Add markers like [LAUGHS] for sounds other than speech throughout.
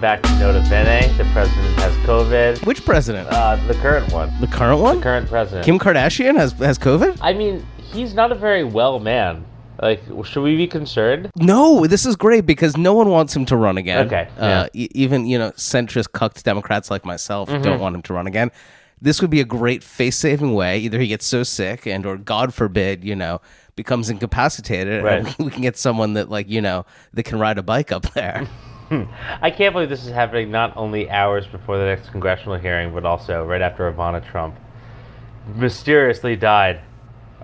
welcome back to Nota Bene. The president has COVID. Which president? Uh, the current one. the current one? The current president. Kim Kardashian has has COVID? I mean, he's not a very well man. Like, should we be concerned? No, this is great because no one wants him to run again. Okay, Uh, yeah. e- even, you know, centrist cucked Democrats like myself Mm-hmm. don't want him to run again. This would be a great face-saving way. Either he gets so sick and or God forbid, you know, becomes incapacitated Right. and [LAUGHS] we can get someone that like, you know, that can ride a bike up there. [LAUGHS] I can't believe this is happening not only hours before the next congressional hearing, but also right after Ivana Trump mysteriously died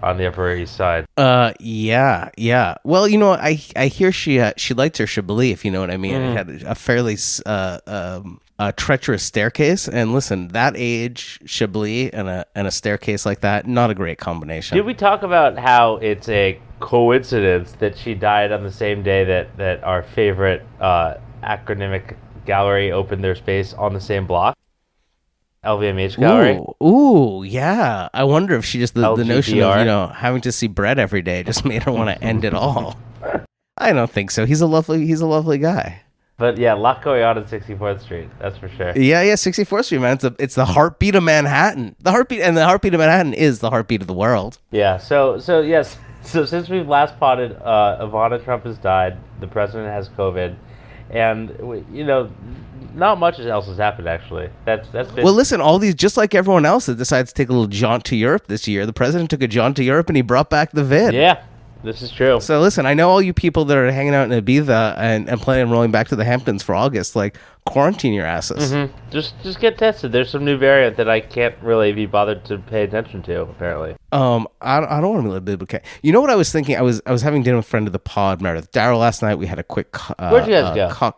on the Upper East Side. Uh, yeah, yeah. Well, you know, I I hear she uh, she liked her Chablis, if you know what I mean. It had a fairly uh, um, a treacherous staircase, and listen, that age Chablis and a and a staircase like that, not a great combination. Did we talk about how it's a coincidence that she died on the same day that, that our favorite uh, acronymic gallery opened their space on the same block? LGDR gallery. Ooh, ooh, yeah. I wonder if she just the, the notion of you know having to see Brett every day just [LAUGHS] made her want to end it all. I don't think so. He's a lovely he's a lovely guy. But yeah, a lot going on at 64th Street, that's for sure. Yeah, yeah, 64th Street, man. It's, a, it's the heartbeat of Manhattan. The heartbeat, and the heartbeat of Manhattan is the heartbeat of the world. Yeah, so so yes, [LAUGHS] so since we've last potted, uh, Ivana Trump has died. The president has COVID, and you know, not much else has happened actually. That's that's been Well, listen, all these, just like everyone else that decides to take a little jaunt to Europe this year, the president took a jaunt to Europe and he brought back the vid. yeah, this is true. So listen, I know all you people that are hanging out in Ibiza and, and planning on rolling back to the Hamptons for August, like quarantine your asses. Mm-hmm. Just just get tested. There's some new variant that I can't really be bothered to pay attention to. Apparently, Um, I, I don't want to be a bit okay. You know what I was thinking? I was I was having dinner with a friend of the pod, Meredith Darrow, last night. We had a quick. Uh, Where'd you guys uh, go?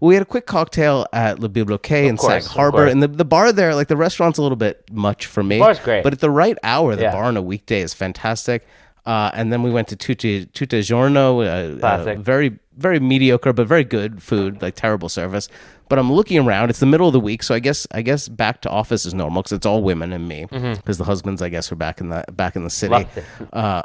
well, we had a quick cocktail at Le Bilboquet in course, Sag Harbor, and the, the bar there, like the restaurant's a little bit much for me. bar's great. but at the right hour, the Yeah. bar on a weekday is fantastic. Uh, and then we went to Tutti Tutto il Giorno, uh, uh, very very mediocre but very good food, like terrible service. But I'm looking around; it's the middle of the week, so I guess I guess back to office is normal because it's all women and me, because the husbands, I guess, are back in the back in the city uh,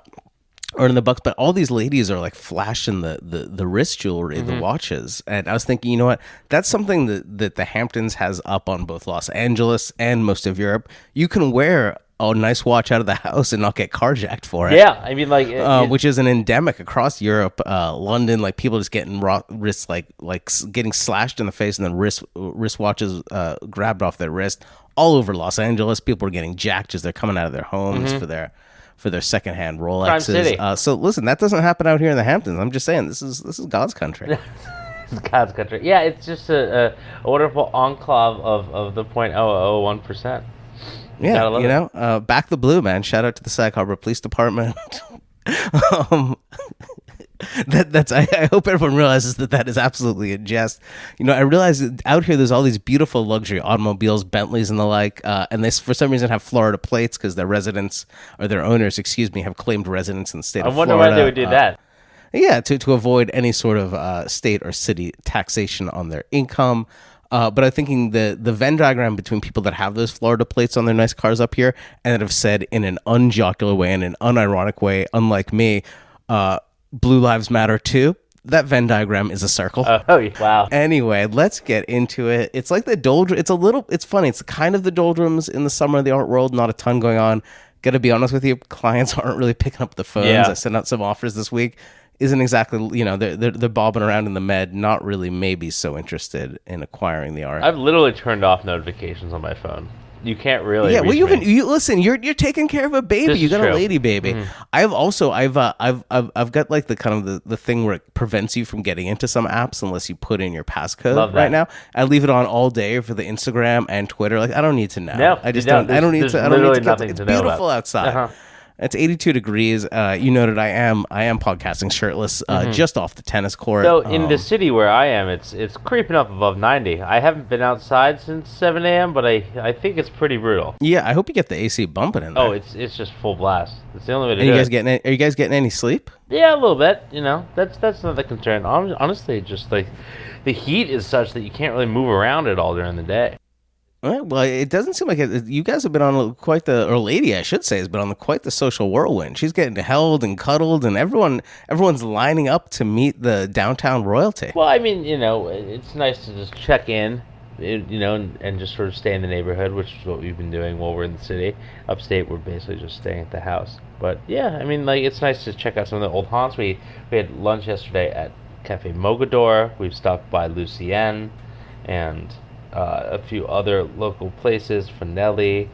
or in the bucks. But all these ladies are like flashing the the, the wrist jewelry, Mm-hmm. the watches, and I was thinking, you know what? That's something that that the Hamptons has up on both Los Angeles and most of Europe. You can wear a nice watch out of the [LAUGHS] house and not get carjacked for it. yeah. I mean, like, it- Uh, it- which is an endemic across Europe, uh, London. Like people just getting raw, wrists, like like getting slashed in the face, and then wrist wristwatches uh, grabbed off their wrist. All over Los Angeles, people are getting jacked as they're coming out of their homes for their for their secondhand Rolexes. Uh, so listen, that doesn't happen out here in the Hamptons. I'm just saying, this is this is God's country. [LAUGHS] God's country. Yeah, it's just a, a, a wonderful enclave of, of the 0.001 percent. Yeah, you know, uh, back the blue, man. Shout out to the Sag Harbor Police Department. [LAUGHS] um, [LAUGHS] that that's. I, I hope everyone realizes that that is absolutely a jest. You know, I realize that out here there's all these beautiful luxury automobiles, Bentleys and the like, uh, and they for some reason have Florida plates because their residents or their owners, excuse me, have claimed residence in the state. I wonder Florida. why they would do uh, that. yeah, to, to avoid any sort of uh, state or city taxation on their income. Uh, but I'm thinking the the Venn diagram between people that have those Florida plates on their nice cars up here and that have said in an unjocular way and an unironic way, unlike me, uh, Blue Lives Matter too. That Venn diagram is a circle. [LAUGHS] Oh, yeah, wow. Anyway, let's get into it. It's like the doldrum. It's a little. It's funny. It's kind of the doldrums in the summer of the art world. Not a ton going on. Got to be honest with you, clients [LAUGHS] aren't really picking up the phones. Yeah. I sent out some offers this week. Isn't exactly you know they're, they're they're bobbing around in the med. Not really maybe so interested in acquiring the art. I've literally turned off notifications on my phone. You can't really. yeah, well, you can you listen. You're you're taking care of a baby. This you got a lady baby. I've also I've uh, I've I've I've got like the kind of the, the thing where it prevents you from getting into some apps unless you put in your passcode. Right now, I leave it on all day for the Instagram and Twitter. Like I don't need to know. No, I just don't. I don't need to. I don't need to. Get, it's to about. beautiful outside. Uh-huh. It's 82 degrees. Uh, you noted I am I am podcasting shirtless, uh, just off the tennis court. So in Um, the city where I am, it's it's creeping up above 90. I haven't been outside since 7 a.m., but I I think it's pretty brutal. yeah, I hope you get the AC bumping in there. Oh, it's it's just full blast. It's the only way to are do you guys it. getting? Any, are you guys getting any sleep? yeah, a little bit. You know, that's that's not the concern. Honestly, just like the heat is such that you can't really move around at all during the day. All right, well, it doesn't seem like it, you guys have been on quite the, or lady, I should say, has been on the, quite the social whirlwind. She's getting held and cuddled, and everyone, everyone's lining up to meet the downtown royalty. Well, I mean, you know, it's nice to just check in, you know, and, and just sort of stay in the neighborhood, which is what we've been doing while we're in the city. Upstate, we're basically just staying at the house. But yeah, I mean, like it's nice to check out some of the old haunts. We we had lunch yesterday at Cafe Mogador. We've stopped by Lucien, and a few other local places. Fanelli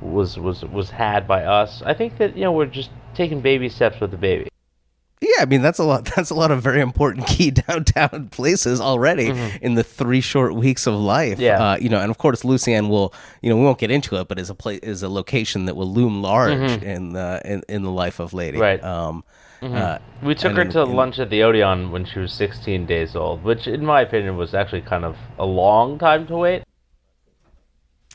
was was was had by us. I think that you know we're just taking baby steps with the baby. Yeah, I mean that's a lot. [LAUGHS] That's a lot of very important key [LAUGHS] downtown places already in the three short weeks of life. Mm-hmm. Yeah. uh, you know, and of course, Lucien will. You know, we won't get into it, but is a place is a location that will loom large in the in, in the life of Lady. Mm-hmm. Right. Um, uh, We took her in- to in- lunch at the Odeon when she was 16 days old, which, in my opinion, was actually kind of a long time to wait.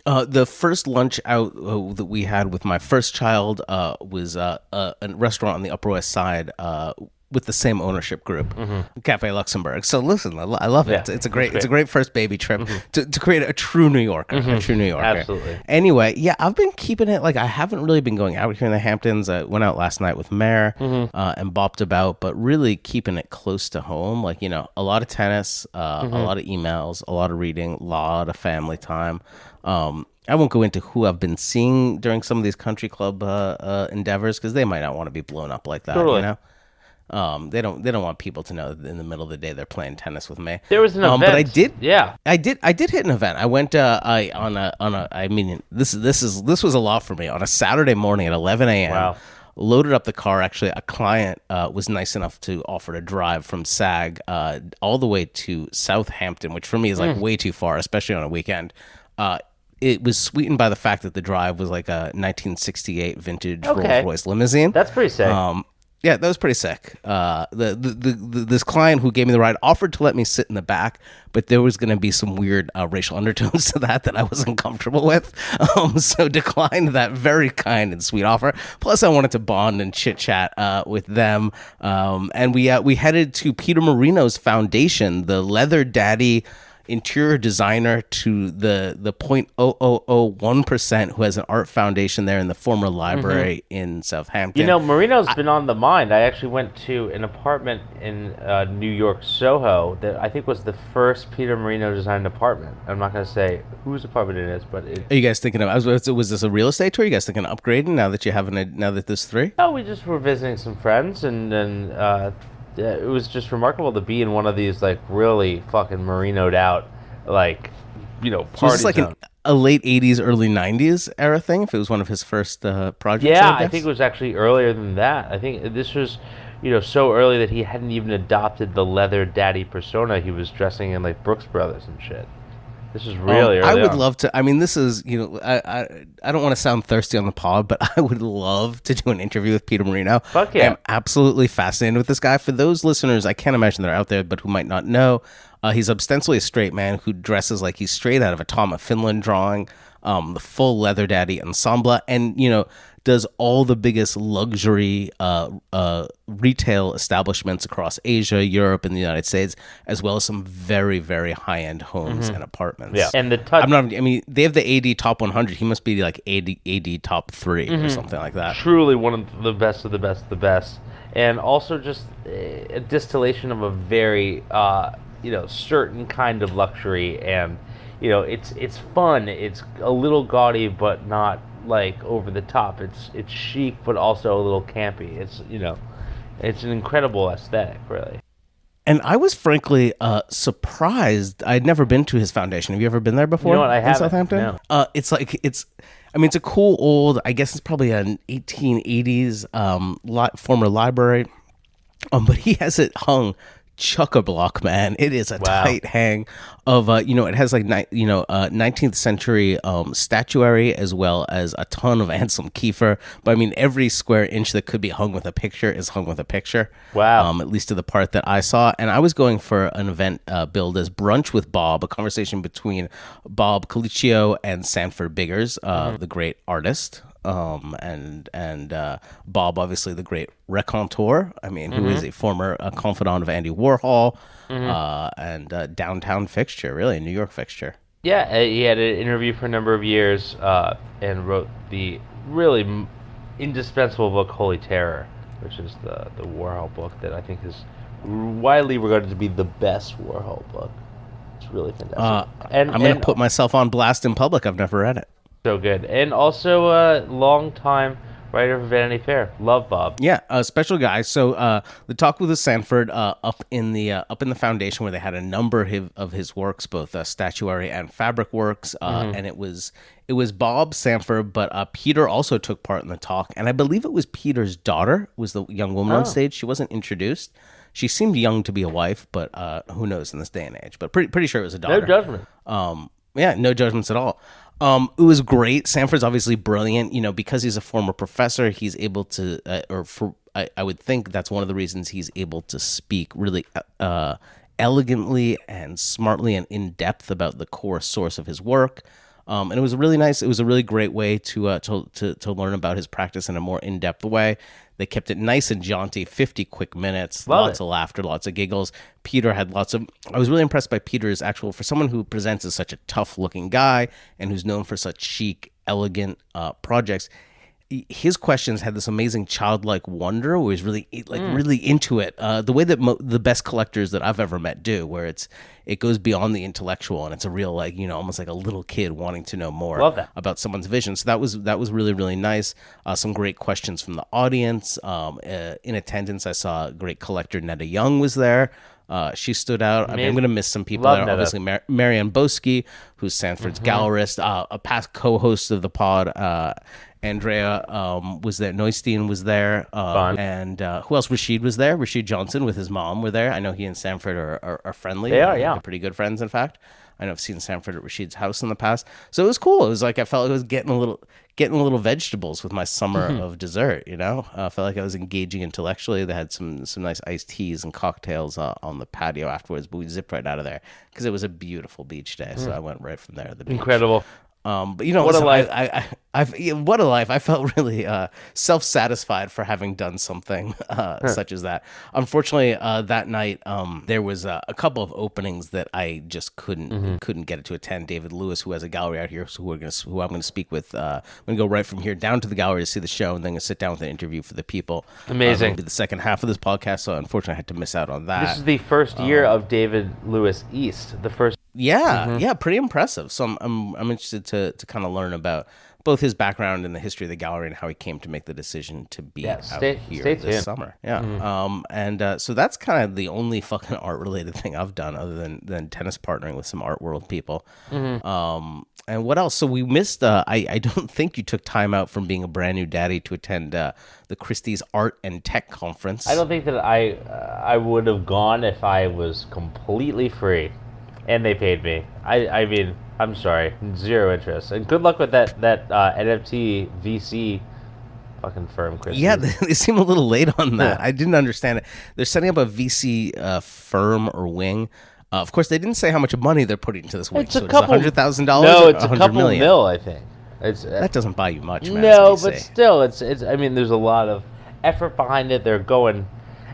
Uh, the first lunch out uh, that we had with my first child uh, was uh, uh, a restaurant on the Upper West Side uh, with the same ownership group, Cafe Luxembourg. So listen, I, I love it. Mm-hmm. Yeah, it's, it's a great, it's a great. first baby trip to, to create a true New Yorker, a true New Yorker. Absolutely. Anyway, yeah, I've been keeping it like I haven't really been going out here in the Hamptons. I went out last night with Mare uh, and bopped about, but really keeping it close to home. Like you know, a lot of tennis, uh, a lot of emails, a lot of reading, a lot of family time. Um, I won't go into who I've been seeing during some of these country club uh, uh, endeavors because they might not want to be blown up like that. Totally. You know. Um, they don't. They don't want people to know that in the middle of the day they're playing tennis with me. There was an um, event. but I did. Yeah. I did. I did hit an event. I went. Uh, I on a on a. I mean, this this is this was a lot for me. On a Saturday morning at 11 a.m. Wow. Loaded up the car. Actually, a client uh, was nice enough to offer to drive from SAG uh, all the way to Southampton, which for me is like Hmm. way too far, especially on a weekend. Uh, it was sweetened by the fact that the drive was like a 1968 vintage Okay. Rolls Royce limousine. That's pretty sick. Um, yeah, that was pretty sick. Uh, the, the, the, this client who gave me the ride offered to let me sit in the back, but there was going to be some weird uh, racial [LAUGHS] undertones to that that I wasn't comfortable with. [LAUGHS] Um, so [LAUGHS] declined that very kind and sweet offer. Plus, I wanted to bond and chit chat uh, with them. Um, and we uh, we headed to Peter Marino's foundation, the Leather Daddy interior designer to the the 0.0001 percent who has an art foundation there in the former library in Southampton. you know, Marino's been on the mind. I actually went to an apartment in uh, New York, Soho, that I think was the first Peter Marino designed apartment. I'm not going to say whose apartment it is, but it, Are you guys thinking of? I was, was this a real estate tour? you guys thinking of upgrading now that you have an now that there's three? Oh, we just were visiting some friends, and then uh, it was just remarkable to be in one of these like really fucking merinoed out, like you know, Was party this like zone. an, a late '80s, early '90s era thing? If it was one of his first uh, projects, yeah, I, I think it was actually earlier than that. I think this was, you know, so early that he hadn't even adopted the leather daddy persona. He was dressing in like Brooks Brothers and shit. This is really Um, I would on. love to. I mean, this is you know, I I, I don't want to sound thirsty on the pod, but [LAUGHS] I would love to do an interview with Peter Marino. Fuck yeah. I'm absolutely fascinated with this guy. For those listeners, I can't imagine they're out there, but who might not know, uh, he's ostensibly a straight man who dresses like he's straight out of a Tom of Finland drawing. Um, the full leather daddy ensemble, and you know, does all the biggest luxury uh, uh, retail establishments across Asia, Europe, and the United States, as well as some very, very high end homes and apartments. Mm-hmm. Yeah, and the touch. I'm not. I mean, they have the AD top 100. He must be like AD AD top 3 Mm-hmm. or something like that. truly one of the best of the best of the best, and also just a a distillation of a very uh, you know certain kind of luxury, and you know it's it's fun. It's a little gaudy, but not like over the top. It's it's chic, but also a little campy. It's you know, it's an incredible aesthetic, really. And I was frankly uh, surprised. I'd never been to his foundation. Have you ever been there before? You know what? I haven't, Southampton. no. Uh, it's like it's. I mean, it's a cool old. I guess it's probably an 1880s um, li- former library. Um, but he has it hung chuck a block, man. It is a Wow. tight hang of uh, you know, it has like ni- you know, uh, 19th century um statuary as well as a ton of [LAUGHS] Anselm Kiefer. But I mean, every square inch that could be hung with a picture is hung with a picture. Wow. Um, at least to the part that I saw, and I was going for an event uh, billed as brunch with Bob, a conversation between Bob Colacello and Sanford Biggers, uh, the great artist um, and and uh, Bob, obviously the great raconteur. I mean, who is a former uh, confidant of Andy Warhol uh, and uh, downtown fixture, really a New York fixture. Yeah, uh, he had an interview for a number of years uh, and wrote the really m- indispensable book Holy Terror, which is the the Warhol book that I think is widely regarded to be the best Warhol book. It's really fantastic. Uh, and I'm going to put myself on blast in public. I've never read it. So good, and also a long time writer for Vanity Fair. Love Bob. Yeah, a special guy. So uh, the talk with the Sanford uh, up in the uh, up in the foundation where they had a number of his, of his works, both uh, statuary and fabric works, uh, and it was it was Bob Sanford, but uh, Peter also took part in the talk, and I believe it was Peter's daughter was the young woman on stage. She wasn't introduced. She seemed young to be a wife, but uh, who knows in this day and age? But pretty pretty sure it was a daughter. No judgment. Um, yeah, no judgments at all. Um, it was great. Sanford's obviously brilliant. You know, because he's a former professor, he's able to, uh, or for I, I would think that's one of the reasons he's able to speak really uh, elegantly and smartly and in depth about the core source of his work. Um, and it was really nice. It was a really great way to, uh, to to to learn about his practice in a more in depth way. They kept it nice and jaunty, fifty quick minutes, Love lots it. of laughter, lots of giggles. Peter had lots of. I was really impressed by Peter's actual for someone who presents as such a tough looking guy and who's known for such chic, elegant uh, projects. His questions had this amazing childlike wonder, where he's really like really into it. Uh, the way that mo- the best collectors that I've ever met do, where it's it goes beyond the intellectual and it's a real like you know almost like a little kid wanting to know more about someone's vision. So that was that was really really nice. Uh, some great questions from the audience. Um, uh, in attendance, I saw great collector Netta Young was there. Uh, she stood out. I mean, I'm Amazing. going to miss some people there. Obviously, Mar- Marianne Boesky, who's Sanford's gallerist, uh, a past co-host of the pod. Uh, Andrea um, was there. Neustein was there, uh, and uh, who else? Rashid was there. Rashid Johnson with his mom were there. I know he and Sanford are, are, are friendly. They are, yeah. they're pretty good friends. In fact, I know I've seen Sanford at Rashid's house in the past, so it was cool. It was like I felt like I was getting a little getting a little vegetables with my summer of dessert. You know, uh, I felt like I was engaging intellectually. They had some some nice iced teas and cocktails uh, on the patio afterwards, but we zipped right out of there because it was a beautiful beach day. So I went right from there to the beach. Incredible. Um, but you know, What a life. I, I, I, I've, yeah, what a life! I felt [LAUGHS] really uh, self-satisfied for having done something [LAUGHS] uh, such as that. Unfortunately, uh, that night um, there was uh, a couple of openings that I just couldn't Mm-hmm. couldn't get to attend. David Lewis, who has a gallery out here, so who, we're gonna, who I'm going to speak with. Uh, I'm going to go right from here down to the gallery to see the show, and then going to sit down with an interview for the people. Amazing. Uh, the second half of this podcast. So unfortunately, I had to miss out on that. This is the first year Um, of David Lewis East. The first. Yeah, Mm-hmm. yeah, pretty impressive. So I'm I'm, I'm interested to to kind of learn about both his background and the history of the gallery and how he came to make the decision to be Yeah, out stay- here stay this. Mm-hmm. summer. Yeah, um, and uh, so that's kind of the only [LAUGHS] fucking art related thing I've done other than than tennis partnering with some art world people. Mm-hmm. Um, and what else? So we missed. Uh, I I [LAUGHS] don't think you took time out from being a brand new daddy to attend uh, the Christie's Art and Tech Conference. I don't think that I uh, I would have gone if I was completely free, and they paid me. I I mean I'm sorry, zero interest. And good luck with that that uh, NFT VC fucking firm, Chris. Yeah, [LAUGHS] they, seem a little late on that. I didn't understand it. They're setting up a VC uh, firm or wing. Uh, of course, they didn't say how much money they're putting into this wing. it's so a it's couple hundred thousand dollars. No, it's a couple million. mil, I think. It's uh, That doesn't buy you much, man. no, but still, it's it's. I mean, there's a lot of effort behind it. They're going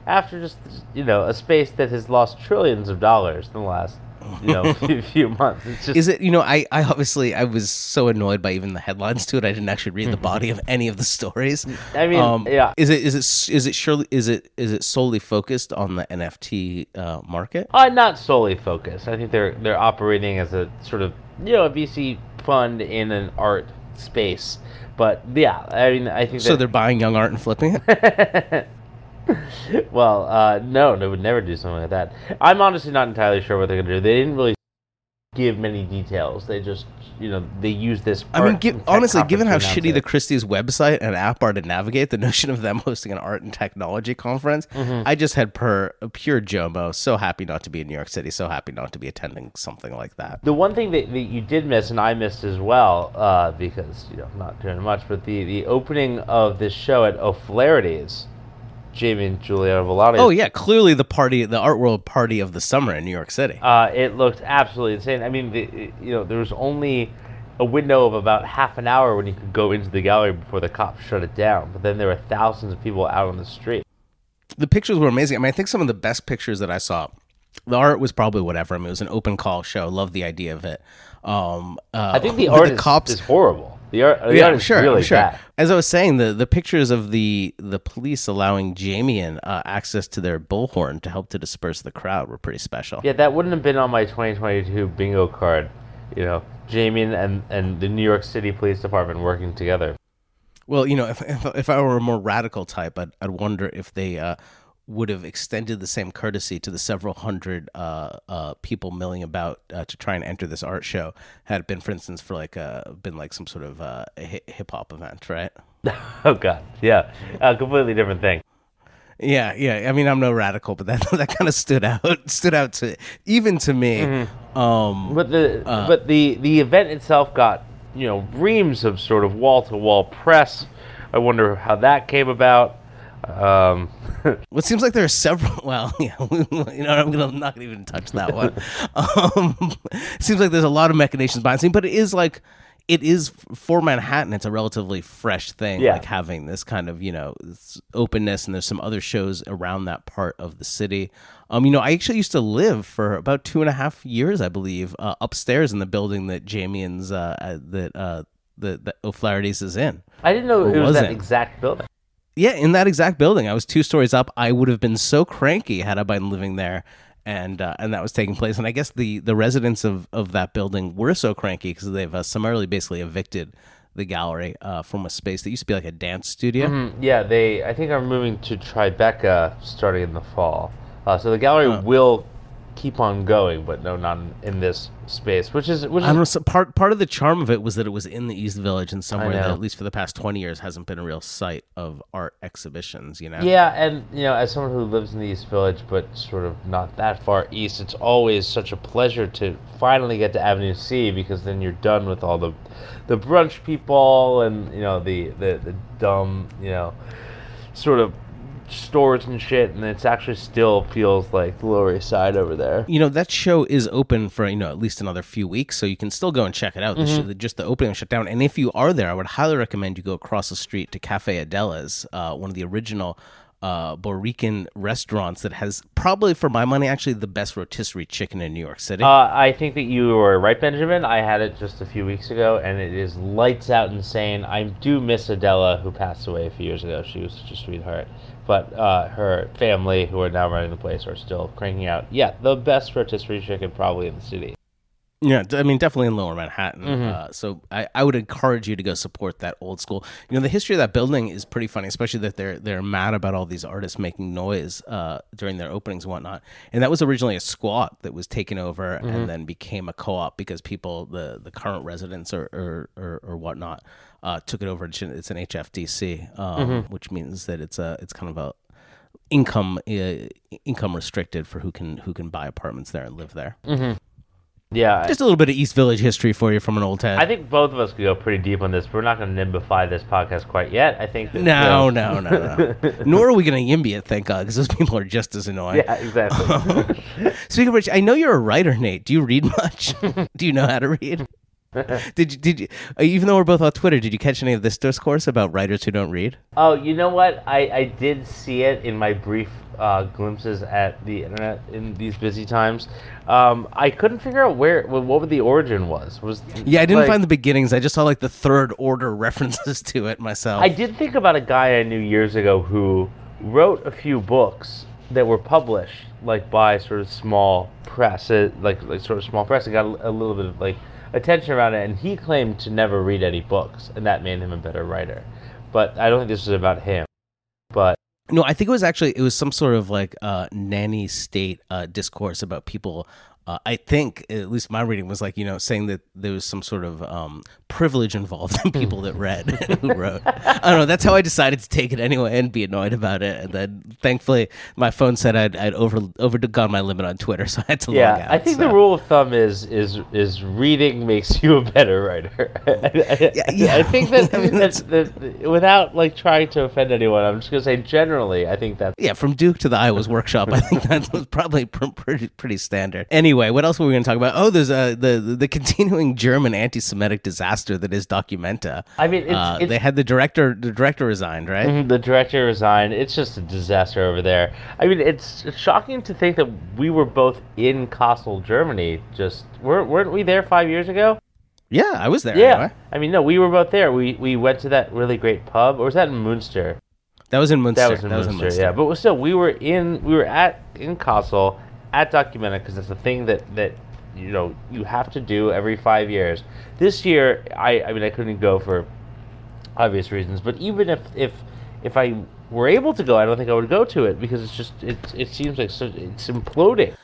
after just you know a space that has lost trillions of dollars in the last you know [LAUGHS] few, few months. It's just Is it? You know, I, I obviously I was so annoyed by even the headlines to it. I didn't actually read the body of any of the stories. Mm-hmm. I mean, Um, yeah. Is it is it is it surely is it is it solely focused on the NFT uh, market? Uh, not solely focused. I think they're they're operating as a sort of you know a VC fund in an art space. But yeah, I mean, I think So that, they're buying young art and flipping it. [LAUGHS] [LAUGHS] well, uh, no, they would never do something like that. I'm honestly not entirely sure what they're gonna do. They didn't really give many details. They just you know they use this. I mean, give, honestly, given how shitty the Christie's website and app are to navigate, the [LAUGHS] notion of them hosting an art and technology conference, Mm-hmm. I just had per pure Jomo. So happy not to be in New York City. So happy not to be attending something like that. The one thing that, that you did miss, and I missed as well, uh, because you know not doing much, but the, the opening of this show at O'Flaherty's, Jamian Juliano-Villani's Oh yeah, clearly the party, the art world party of the summer in New York City. Uh, it looked absolutely insane. I mean, the, you know, there was only a window of about half an hour when you could go into the gallery before the cops shut it down. But then there were thousands of people out on the street. the pictures were amazing. I mean, I think some of the best pictures that I saw The art was probably whatever. I mean, it was an open call show. Love the idea of it. Um, uh, I think the art is, is horrible. The art, the yeah, art is sure. really sure. bad. As I was saying, the the pictures of the the police allowing Jamian uh, access to their bullhorn to help to disperse the crowd were pretty special. Yeah, that wouldn't have been on my 2022 bingo card. You know, Jamian and the New York City Police Department working together. Well, you know, if if, if I were a more radical type, I'd, I'd wonder if they uh, would have extended the same courtesy to the several hundred uh, uh, people milling about uh, to try and enter this art show. Had it been, for instance, for like uh, been like some sort of uh, hip hop event, right? [LAUGHS] oh God, yeah, a completely different thing. Yeah, yeah. I mean, I'm no radical, but that [LAUGHS] that kind of stood out, stood out to even to me. Mm-hmm. Um, But the Uh. but the the event itself got you know reams of sort of wall to wall press. I wonder how that came about. Um, [LAUGHS] well, it seems like there are several. [LAUGHS] Well, yeah, [LAUGHS] you know, I'm gonna I'm not gonna even touch that one. um, it seems like there's a lot of machinations behind the scene, but it is like it is for Manhattan. It's a relatively fresh thing, Yeah. like having this kind of you know openness, and there's some other shows around that part of the city. Um, you know, I actually used to live for about two and a half years, I believe, uh, upstairs in the building that Jamian's uh, uh, that uh, the that O'Flaherty's is in. I didn't know it was was that it? exact building. Yeah, in that exact building. I was two stories up. I would have been so cranky had I been living there, and uh, and that was taking place. And I guess the the residents of of that building were so cranky because they've uh, summarily basically evicted the gallery uh, from a space that used to be like a dance studio. Mm, Yeah, they I think are moving to Tribeca starting in the fall. Uh, so the gallery will keep on going, but no, not in, this space, which is which I don't know. So part part of the charm of it was that it was in the East Village and somewhere that at least for the past twenty years hasn't been a real site of art exhibitions. You know. Yeah, and you know, as someone who lives in the East Village, but sort of not that far east, it's always such a pleasure to finally get to Avenue C because then you're done with all the, the brunch people and you know the the, the dumb you know, sort of stores and shit, and it's actually still feels like the Lower East Side over there. you know that show is open for you know at least another few weeks so you can still go and check it out Mm-hmm. show, just the opening shut down and if you are there i would highly recommend you go across the street to Casa Adela's uh, one of the original uh, Borican restaurants that has probably, for my money, actually the best rotisserie chicken in New York City. Uh, I think that you were right, Benjamin. I had it just a few weeks ago, and it is lights out insane. I do miss Adela, who passed away a few years ago. She was such a sweetheart. But uh, her family, who are now running the place, are still cranking out. Yeah, the best rotisserie chicken probably in the city. Yeah, I mean, definitely in Lower Manhattan. Mm-hmm. Uh, so I, I would encourage you to go support that old school. You know, the history of that building is pretty funny, especially that they're they're mad about all these artists making noise uh, during their openings and whatnot. And that was originally a squat that was taken over Mm-hmm. and then became a co-op because people, the the current residents or or, or, or whatnot, uh, took it over. It's an HDFC, um, Mm-hmm. which means that it's a it's kind of a income uh, income restricted for who can who can buy apartments there and live there. Yeah, Just a little bit of East Village history for you from an old head. I think both of us could go pretty deep on this. But we're not going to nimbify this podcast quite yet. I think that, No, know- no, no, no. [LAUGHS] Nor are we going to Yimby it, thank God, because those people are just as annoying. Yeah, exactly. [LAUGHS] Speaking of which, I know you're a writer, Nate. Do you read much? [LAUGHS] Do you know how to read? [LAUGHS] did you, did you, uh, even though we're both on Twitter, did you catch any of this discourse about writers who don't read? Oh, you know what? I, I did see it in my brief uh, glimpses at the internet in these busy times. Um, I couldn't figure out where what, what the origin was. Was Yeah, I didn't like- find the beginnings. I just saw like the third order [LAUGHS] references to it myself. I did think about a guy I knew years ago who wrote a few books that were published like by sort of small press, uh, like like sort of small press. It got a, a little bit of like attention around it, and he claimed to never read any books, and that made him a better writer. But I don't think this was about him. But No, I think it was actually it was some sort of like uh, nanny state uh, discourse about people. Uh, I think at least my reading was like you know saying that there was some sort of um, privilege involved in people that read [LAUGHS] who wrote. I don't know. That's how I decided to take it anyway and be annoyed about it. And then thankfully my phone said I'd I'd over overgone my limit on Twitter, [LAUGHS] so I had to log yeah, out. I think so. the rule of thumb is is is reading makes you a better writer. [LAUGHS] I, Yeah, yeah. I think that, I mean, that, that without like trying to offend anyone, I'm just gonna say generally, I think that Yeah, from Duke to the Iowa's workshop, I think that was probably pr- pretty pretty standard. Anyway, Anyway, what else were we going to talk about? Oh, there's the the continuing German anti-Semitic disaster that is Documenta. I mean, it's, Uh, it's they had the director. The director resigned, right? Mhm, The director resigned. It's just a disaster over there. I mean, it's shocking to think that we were both in Kassel, Germany. Just weren't weren't we there five years ago? Yeah, I was there. Yeah. anyway. I mean, no, we were both there. We we went to that really great pub, or was that in Munster? that was in Munster. That was in Munster. Yeah, but still, we were in we were at in Kassel at Documenta because it's a thing that that you know you have to do every five years. This year, I I mean, I couldn't go for obvious reasons, but even if if if I were able to go, I don't think I would go to it because it's just it it seems like so, it's imploding.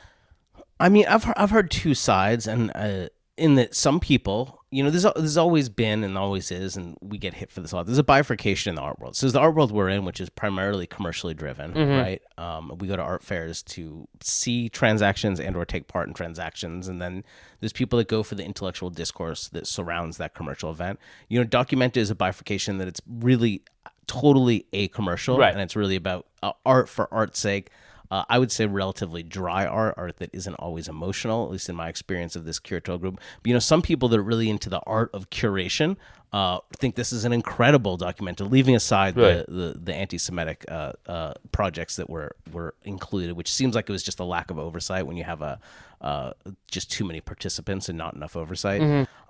I mean, I've I've heard two sides, and uh, in that some people, you know, there's there's always been and always is, and we get hit for this a lot. There's a bifurcation in the art world. So there's the art world we're in, which is primarily commercially driven, right? Um, we go to art fairs to see transactions and or take part in transactions, and then there's people that go for the intellectual discourse that surrounds that commercial event. You know, Documenta is a bifurcation that it's really totally a commercial, Right. and it's really about uh, art for art's sake uh, I would say relatively dry art, art that isn't always emotional, at least in my experience of this curatorial group. But, you know, some people that are really into the art of curation uh, think this is an incredible Documenta, leaving aside Right. the, the, the anti-Semitic uh, uh, projects that were, were included, which seems like it was just a lack of oversight when you have a uh, just too many participants and not enough oversight.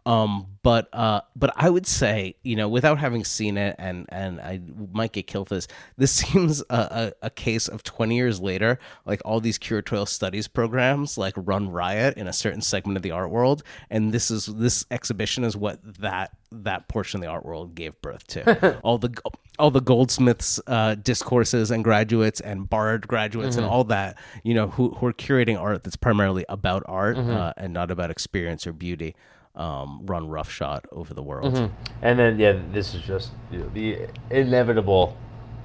Um, but uh, but I would say, you know, without having seen it, and and I might get killed for this. This [LAUGHS] seems a, a, a case of twenty years later, like all these curatorial studies programs like run riot in a certain segment of the art world, and this is this exhibition is what that that portion of the art world gave birth to. [LAUGHS] all the all the goldsmiths uh, discourses and graduates and Bard graduates and all that, you know, who who are curating art that's primarily about art uh, and not about experience or beauty um, run roughshod over the world. And then yeah, this is just you know, the inevitable,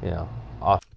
you know.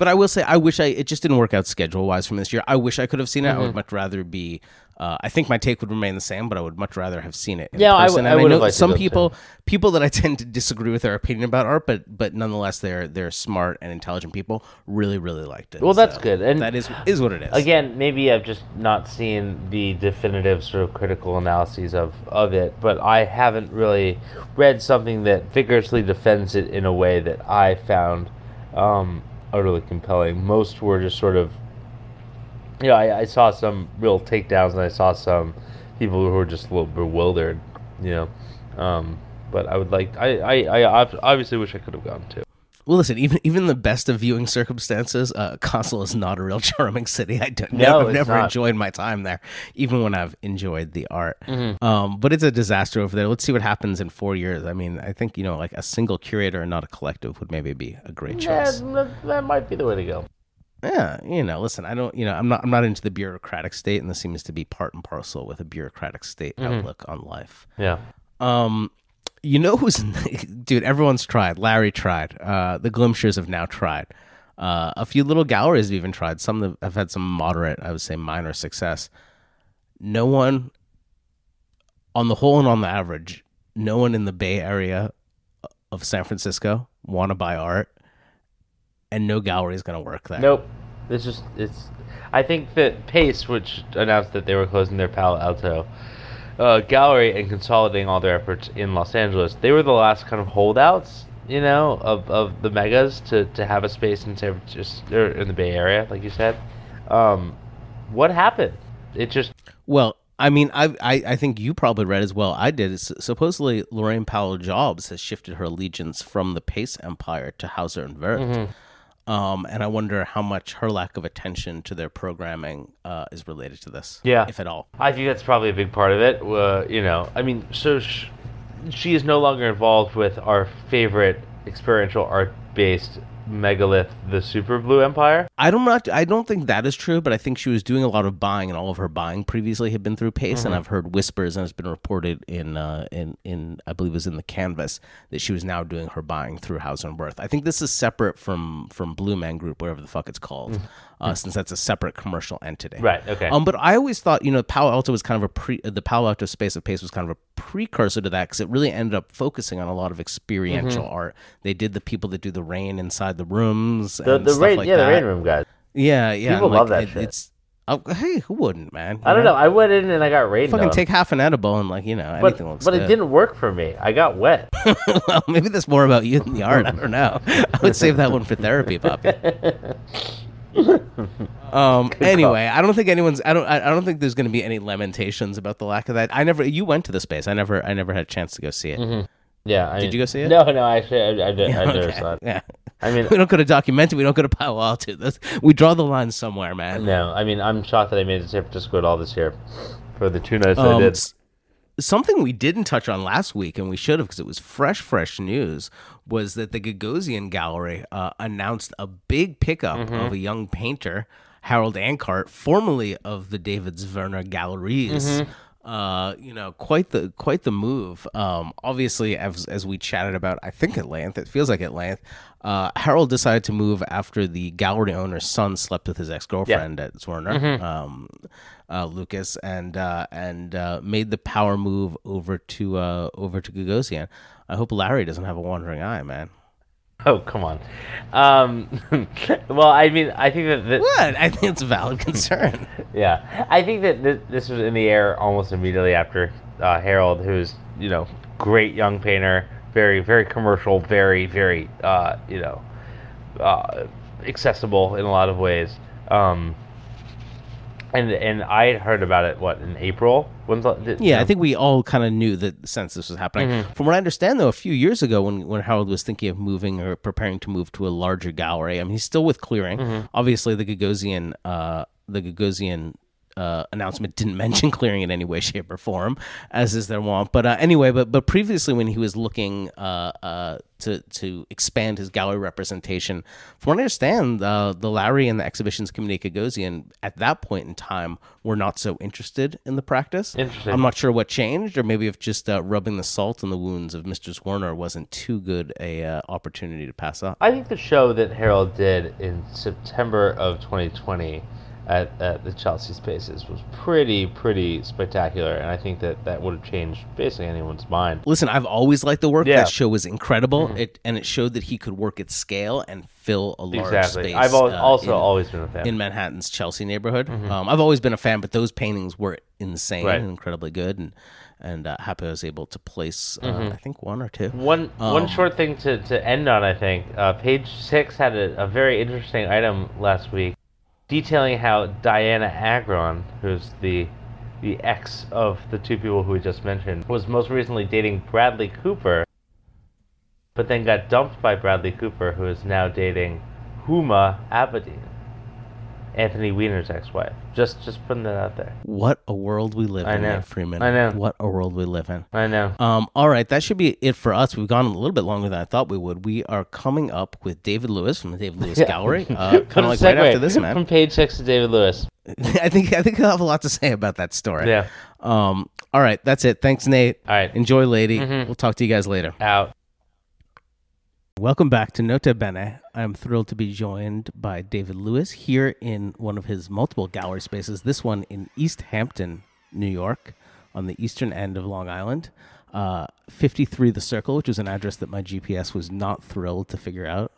But I will say, I wish I it just didn't work out schedule wise from this year. I wish I could have seen it. I would much rather be. Uh, I think my take would remain the same, but I would much rather have seen it. In Yeah, I person. w- I know some go too. people, people that I [LAUGHS] tend to disagree with their opinion about art, but but nonetheless, they're they're smart and intelligent people. Really, really liked it. Well, that's So good. And that is is what it is. Again, maybe I've just not seen the definitive sort of critical analyses of, of it, but I haven't really read something that vigorously defends it in a way that I found um, utterly compelling. Most were just sort of, you know, I, I saw some real takedowns and I saw some people who were just a little bewildered, you know. Um, but I would like, I, I, I obviously wish I could have gone to. Well, listen, even even the best of viewing circumstances, uh, Kassel is not a real [LAUGHS] charming city. I don't, No, never, it's never not. enjoyed my time there, even when I've enjoyed the art. Mm-hmm. Um, but it's a disaster over there. Let's see what happens in four years. I mean, I think you know, like a single curator and not a collective would maybe be a great choice. that, that might be the way to go. Yeah, you know, listen, I don't, you know, I'm not, I'm not into the bureaucratic state, and this seems to be part and parcel with a bureaucratic state Mm-hmm. outlook on life. Yeah. Um, you know who's [LAUGHS] dude? Everyone's tried. Larry tried. Uh, the Glimchers have now tried. Uh, a few little galleries have even tried. Some have had some moderate, I would say, minor success. No one, on the whole and on the average, no one in the Bay Area of San Francisco want to buy art, and no gallery is going to work there. Nope. It's just it's. I think that Pace, which announced that they were closing their Palo Alto uh, gallery and consolidating all their efforts in Los Angeles, they were the last kind of holdouts, you know, of, of the megas to, to have a space in San Francisco or in the Bay Area, like you said. Um, what happened? It just Well, I mean, I, I I think you probably read as well. I did. Supposedly, Laurene Powell Jobs has shifted her allegiance from the Pace Empire to Hauser and Wirth. Mm-hmm. Um, and I wonder how much her lack of attention to their programming uh, is related to this, Yeah. if at all. I think that's probably a big part of it. Uh, you know, I mean, so sh- she is no longer involved with our favorite experiential art based megalith, the Super Blue Empire. I don't not I don't think that is true, but I think she was doing a lot of buying, and all of her buying previously had been through Pace. Mm-hmm. And I've heard whispers, and it's been reported in uh, in in I believe it was in the Canvas that she was now doing her buying through Hauser and Wirth. I think this is separate from from Blue Man Group, whatever the fuck it's called, uh, since that's a separate commercial entity. Right, okay. Um, but I always thought you know Palo Alto was kind of a pre the Palo Alto space of Pace was kind of a precursor to that because it really ended up focusing on a lot of experiential art. They did the people that do the rain inside the rooms. The and the rain, like yeah, that. the rain room guys. Yeah, yeah. People love like, that it- shit. It's Oh, hey, who wouldn't, man? I don't know. I went in and I got rained Fucking on. take half an edible and like you know but anything looks but good. it didn't work for me. I got wet. [LAUGHS] well, maybe that's more about you than the art. I don't know. I would save that one for therapy, Poppy. [LAUGHS] [LAUGHS] um. Anyway, I don't think anyone's. I don't. I, I don't think there's going to be any lamentations about the lack of that. I never. You went to the space. I never. I never had a chance to go see it. yeah. I Did you go see it? No, no. Actually, I, I, did, [LAUGHS] I never Okay, saw it. Yeah. I mean, [LAUGHS] We don't go to Documenta. We don't go to Palo Alto. That's, we draw the line somewhere, man. no. I mean, I'm shocked that I made it to San Francisco at all this year for the two nights I Um, did. something we didn't touch on last week, and we should have because it was fresh, fresh news, was that the Gagosian Gallery uh, announced a big pickup Mm-hmm. of a young painter, Harold Ancart, formerly of the David Zwirner Galleries. Mm-hmm. Uh, you know, quite the quite the move. Um, obviously, as as we chatted about, I think at length, it feels like at length. Uh, Harold decided to move after the gallery owner's son slept with his ex girlfriend at Zwirner. Mm-hmm. Um, uh, Lucas and uh, and uh, made the power move over to uh, over to Gagosian. I hope Larry doesn't have a wandering eye, man. Oh, come on. Um, [LAUGHS] well, I mean, I think that, that What? I think it's a valid [LAUGHS] concern. yeah, I think that th- this was in the air almost immediately after uh, Harold, who's you know great young painter, very very commercial, very very uh, you know uh, accessible in a lot of ways. Um, and and I had heard about it what in April. When's the, did- yeah, I think we all kind of knew that since this was happening. From what I understand, though, a few years ago, when when Harold was thinking of moving or preparing to move to a larger gallery, I mean, he's still with clearing. Obviously, the Gagosian, uh, the Gagosian. Uh, announcement didn't [LAUGHS] mention clearing in any way, shape, or form, as is their wont. But uh, anyway, but but previously when he was looking uh, uh, to to expand his gallery representation, from what I understand, uh, the Larry and the exhibitions committee at Gagosian at that point in time were not so interested in the practice. Interesting. I'm not sure what changed, or maybe if just uh, rubbing the salt in the wounds of Mr. Warner wasn't too good a uh, opportunity to pass up. I think the show that Harold did in September of 2020 at, at the Chelsea Spaces was pretty, pretty spectacular, and I think that that would have changed basically anyone's mind. Listen, I've always liked the work. Yeah. Mm-hmm. That show was incredible. It and it showed that he could work at scale and fill a large Exactly. space. I've uh, also in- always been a fan. in Manhattan's Chelsea neighborhood. Um, I've always been a fan, but those paintings were insane Right. and incredibly good, and and uh, happy I was able to place uh, I think one or two. One Um, one short thing to, to end on, I think. Uh, page six had a, a very interesting item last week, detailing how Dianna Agron, who's the the ex of the two people who we just mentioned, was most recently dating Bradley Cooper, but then got dumped by Bradley Cooper, who is now dating Huma Abedin, Anthony Weiner's ex-wife. Just just putting that out there. What a world we live I in, know. Nate Freeman. I know. What a world we live in. I know. Um, all right, that should be it for us. We've gone a little bit longer than I thought we would. We are coming up with David Lewis from the David Lewis Gallery, [LAUGHS] uh, kind of like right after this, man. From page six to David Lewis. [LAUGHS] I think I think he'll have a lot to say about that story. Yeah. Um. All right, that's it. Thanks, Nate. All right. Enjoy, lady. We'll talk to you guys later. Out. Welcome back to Nota Bene. I'm thrilled to be joined by David Lewis here in one of his multiple gallery spaces. This one in East Hampton, New York, on the eastern end of Long Island. Uh, 53 The Circle, which was an address that my GPS was not thrilled to figure out.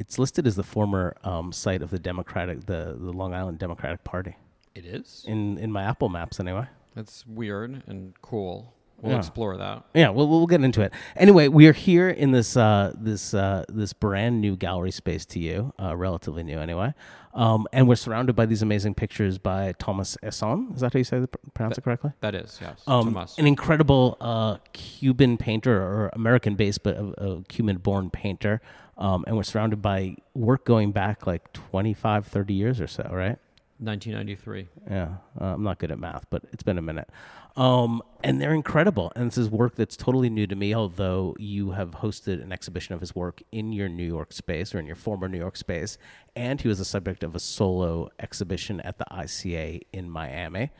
It's listed as the former um, site of the Democratic, the, the Long Island Democratic Party It is. in in my Apple Maps, anyway. That's weird and cool. We'll Yeah. explore that. Yeah, we'll we'll get into it. Anyway, we are here in this uh, this uh, this brand new gallery space to you, uh, relatively new anyway, um, and we're surrounded by these amazing pictures by Thomas Esson. Is that how you say the, pronounce it correctly? That is, yes. Um, Tomas. an incredible uh, Cuban painter or American based, but a, a Cuban born painter. Um, and we're surrounded by work going back like 25, 30 years or so, right? 1993. Yeah, uh, I'm not good at math, but it's been a minute. Um, and they're incredible. And this is work that's totally new to me, although you have hosted an exhibition of his work in your New York space or in your former New York space. And he was the subject of a solo exhibition at the ICA in Miami.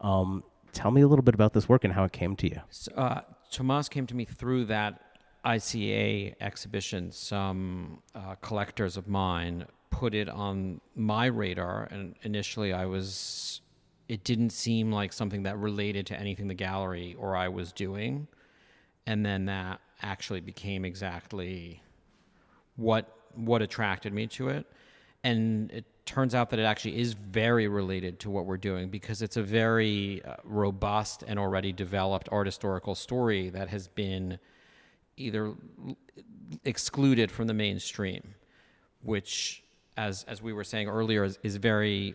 Um, tell me a little bit about this work and how it came to you. Uh, Tomas came to me through that ICA exhibition. Some uh, collectors of mine put it on my radar, and initially I was. It didn't seem like something that related to anything the gallery or I was doing, and then that actually became exactly what what attracted me to it, and it turns out that it actually is very related to what we're doing because it's a very uh, robust and already developed art historical story that has been either excluded from the mainstream, which, as as we were saying earlier, is, is very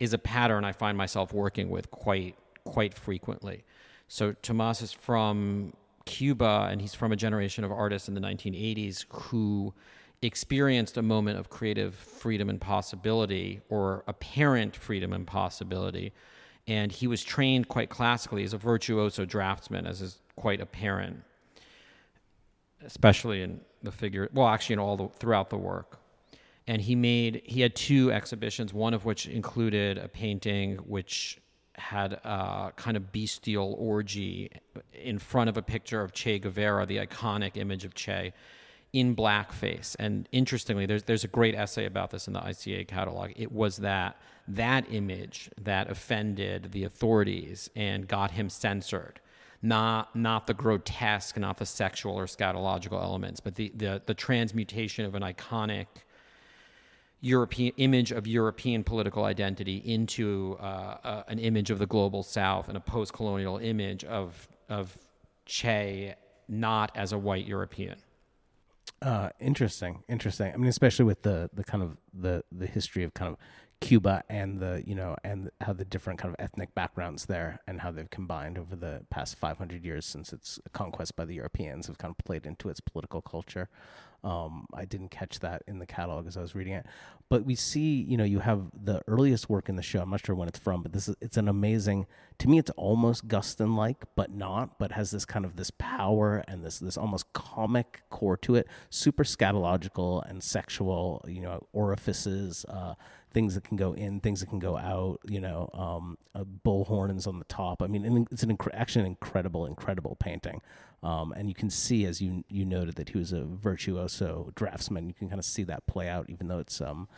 is a pattern I find myself working with quite quite frequently. So Tomas is from Cuba, and he's from a generation of artists in the 1980s who experienced a moment of creative freedom and possibility, or apparent freedom and possibility. And he was trained quite classically as a virtuoso draftsman, as is quite apparent especially in the figure well actually in all the throughout the work and he made he had two exhibitions one of which included a painting which had a kind of bestial orgy in front of a picture of Che Guevara the iconic image of Che in blackface. And interestingly there's there's a great essay about this in the ICA catalog. It was that that image that offended the authorities and got him censored. Not not the grotesque, not the sexual or scatological elements, but the the, the transmutation of an iconic European image of European political identity into uh, uh, an image of the global South and a post-colonial image of of Che not as a white European. Uh, interesting, interesting. I mean, especially with the the kind of the the history of kind of Cuba and the you know and how the different kind of ethnic backgrounds there and how they've combined over the past 500 years since its conquest by the Europeans have kind of played into its political culture. Um, I didn't catch that in the catalog as I was reading it, but we see you know you have the earliest work in the show. I'm not sure when it's from, but this is it's an amazing. To me, it's almost Guston like, but not. But has this kind of this power and this this almost comic core to it. Super scatological and sexual. You know, orifices. Uh, things that can go in, things that can go out. You know, um, uh, bull horns on the top. I mean, it's an inc- actually an incredible, incredible painting. Um, and you can see, as you you noted, that he was a virtuoso draftsman. You can kind of see that play out, even though it's um,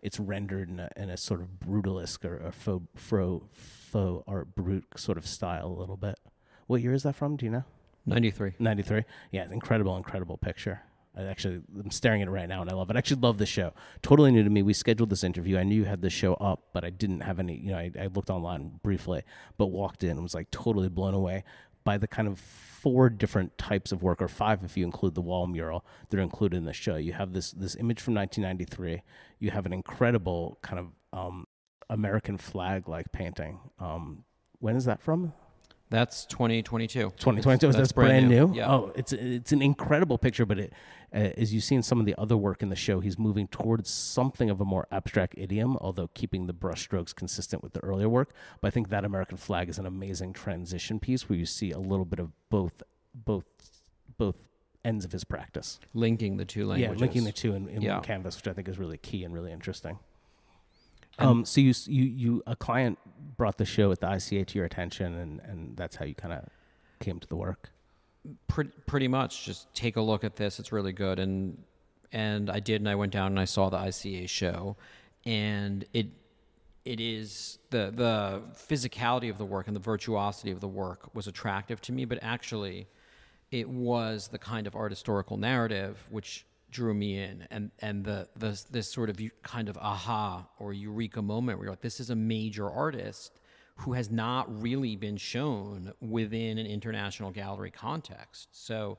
it's rendered in a, in a sort of brutalesque or, or faux, faux faux art brute sort of style a little bit. What year is that from? Do you know? 93. 93 yeah incredible incredible picture i actually i'm staring at it right now and i love it. I actually love the show. Totally new to me. We scheduled this interview. I knew you had the show up but i didn't have any you know I, I looked online briefly but walked in and was like totally blown away by the kind of four different types of work or five if you include the wall mural that are included in the show. You have this this image from 1993 you have an incredible kind of um, american flag like painting. Um, when is that from? That's 2022. 2022. That's, That's, brand, new. Yeah. Oh, it's it's an incredible picture, but it, as you see in some of the other work in the show, he's moving towards something of a more abstract idiom, although keeping the brushstrokes consistent with the earlier work. But I think that American flag is an amazing transition piece where you see a little bit of both both both ends of his practice. linking the two languages. Yeah, linking the two in, in Yeah. one canvas, which I think is really key and really interesting. Um, so you you you a client brought the show at the ICA to your attention, and and that's how you kind of came to the work. Pretty, pretty much just take a look at this. It's really good. And and i did and i went down and i saw the ica show. And it it is the the physicality of the work and the virtuosity of the work was attractive to me but actually it was the kind of art historical narrative which drew me in. And and the, the this sort of kind of aha or eureka moment where you're like this is a major artist who has not really been shown within an international gallery context. So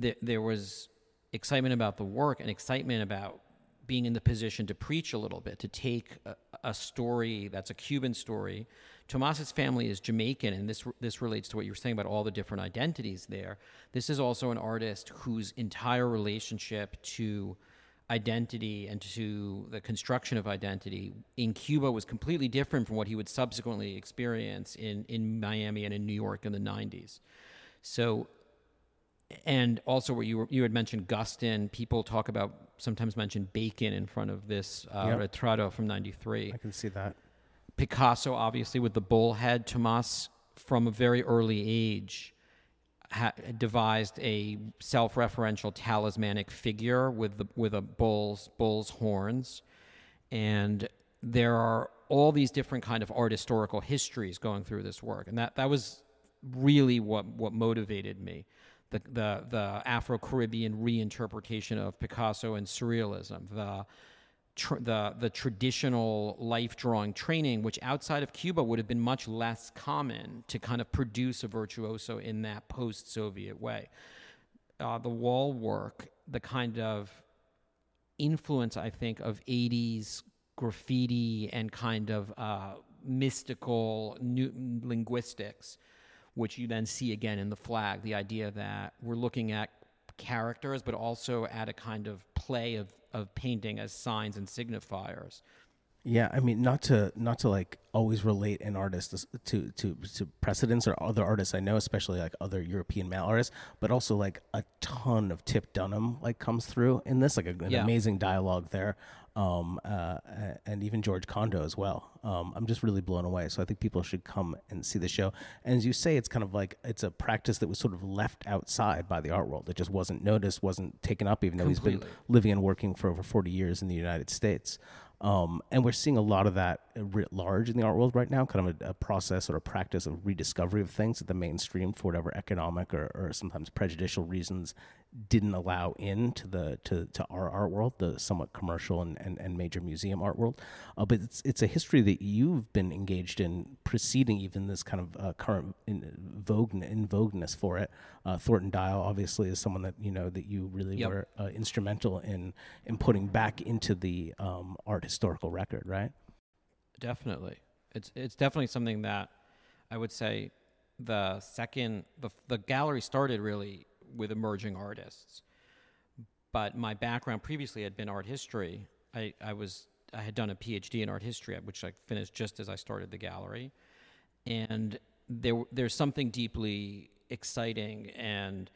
th- there was excitement about the work and excitement about being in the position to preach a little bit, to take a, a story that's a Cuban story. Tomas's family is Jamaican, and this this relates to what you were saying about all the different identities there. This is also an artist whose entire relationship to identity and to the construction of identity in Cuba was completely different from what he would subsequently experience in, in Miami and in New York in the 90s. So, and also where you were, you had mentioned Guston, people talk about sometimes mention Bacon in front of this uh, Yep. Retrato from 93. I can see that. Picasso, obviously, with the bullhead, Tomas, from a very early age, ha- devised a self-referential talismanic figure with the with a bull's bull's horns, and there are all these different kind of art historical histories going through this work, and that that was really what what motivated me. The, the, the Afro Caribbean reinterpretation of Picasso and surrealism, the tr- the the traditional life drawing training, which outside of Cuba would have been much less common to kind of produce a virtuoso in that post-Soviet way. Uh, the wall work, the kind of influence I think of '80s graffiti and kind of uh, mystical new linguistics, which you then see again in the flag. The idea that we're looking at characters, but also at a kind of play of, of painting as signs and signifiers. Yeah, I mean, not to not to like always relate an artist to to to precedents or other artists I know, especially like other European male artists, but also like a ton of Tip Dunham like comes through in this, like an Yeah. amazing dialogue there, um, uh, and even George Condo as well. Um, I'm just really blown away. So I think people should come and see the show. And as you say, it's kind of like it's a practice that was sort of left outside by the art world. It just wasn't noticed, wasn't taken up, even though he's been living and working for over 40 years in the United States. Um, and we're seeing a lot of that writ large in the art world right now, kind of a, a process or a practice of rediscovery of things that the mainstream, for whatever economic or, or sometimes prejudicial reasons, didn't allow into the to, to our art world, the somewhat commercial and, and, and major museum art world. Uh, but it's it's a history that you've been engaged in preceding even this kind of uh, current in, vogue in vogueness for it. Uh, Thornton Dial obviously is someone that you know that you really Yep. were uh, instrumental in in putting back into the um, art historical record, right? Definitely, it's it's definitely something that I would say the second the the gallery started really with emerging artists, but my background previously had been art history. I I was I had done a PhD in art history, which I finished just as I started the gallery, and there there's something deeply exciting and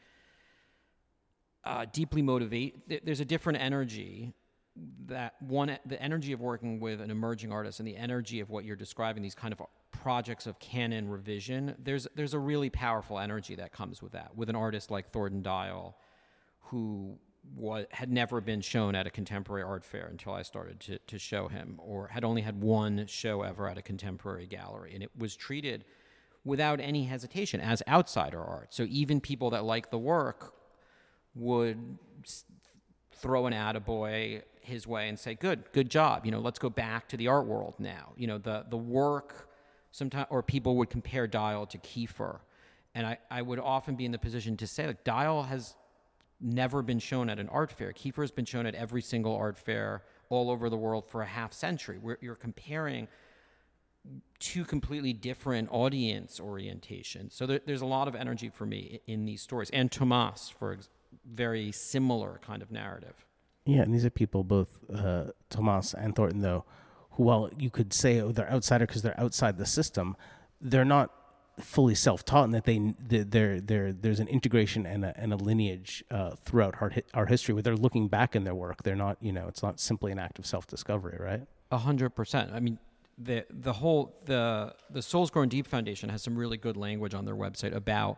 uh, deeply motivate. There's a different energy that one the energy of working with an emerging artist and the energy of what you're describing these kind of projects of canon revision there's there's a really powerful energy that comes with that with an artist like Thornton Dial who wa had never been shown at a contemporary art fair until I started to, to show him or had only had one show ever at a contemporary gallery and it was treated without any hesitation as outsider art so even people that like the work would throw an attaboy his way and say, "Good, good job. You know, let's go back to the art world now." You know, the the work sometimes, or people would compare Dial to Kiefer, and I I would often be in the position to say, like, Dial has never been shown at an art fair. Kiefer has been shown at every single art fair all over the world for a half century. Where you're comparing two completely different audience orientations. So there, there's a lot of energy for me in these stories. And Tomas, for ex- very similar kind of narrative. Yeah, and these are people, both uh, Tomas and Thornton, though, who, while you could say oh, they're outsider because they're outside the system, they're not fully self-taught, and that they they're, they're there's an integration and a, and a lineage uh, throughout hi- art history where they're looking back in their work. They're not, you know, it's not simply an act of self-discovery, right? A hundred percent. I mean, the the whole the the Souls Grown Deep Foundation has some really good language on their website about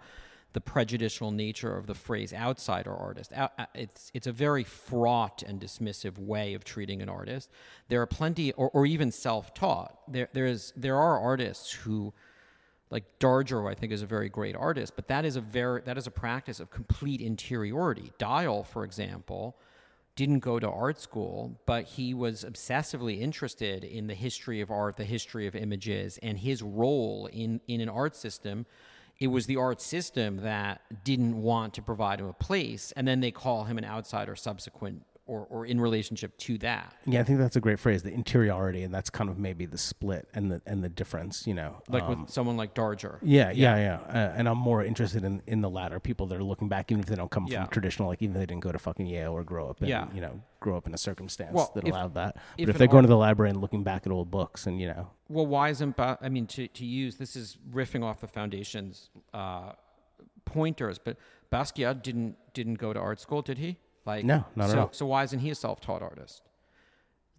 the prejudicial nature of the phrase outsider artist. Uh, It's it's a very fraught and dismissive way of treating an artist. There are plenty, or, or even self-taught. There there is there are artists who like Darger, I think, is a very great artist, but that is a very that is a practice of complete interiority. Dial, for example, didn't go to art school, but he was obsessively interested in the history of art, the history of images, and his role in in an art system. It was the art system that didn't want to provide him a place, and then they call him an outsider subsequent or, or in relationship to that. Yeah, I think that's a great phrase, the interiority, and that's kind of maybe the split and the and the difference, you know. Like Um, with someone like Darger. Yeah, yeah, yeah. Uh, and I'm more interested in, in the latter people that are looking back, even if they don't come Yeah. from traditional, like even if they didn't go to fucking Yale or grow up in, Yeah. you know, grow up in a circumstance Well, that if- allowed that. But if they're going to the library and looking back at old books and, you know, Well, why isn't Ba- I mean to to use this is riffing off the foundation's uh, pointers, but Basquiat didn't didn't go to art school, did he? Like No, not at so, all. So why isn't he a self-taught artist?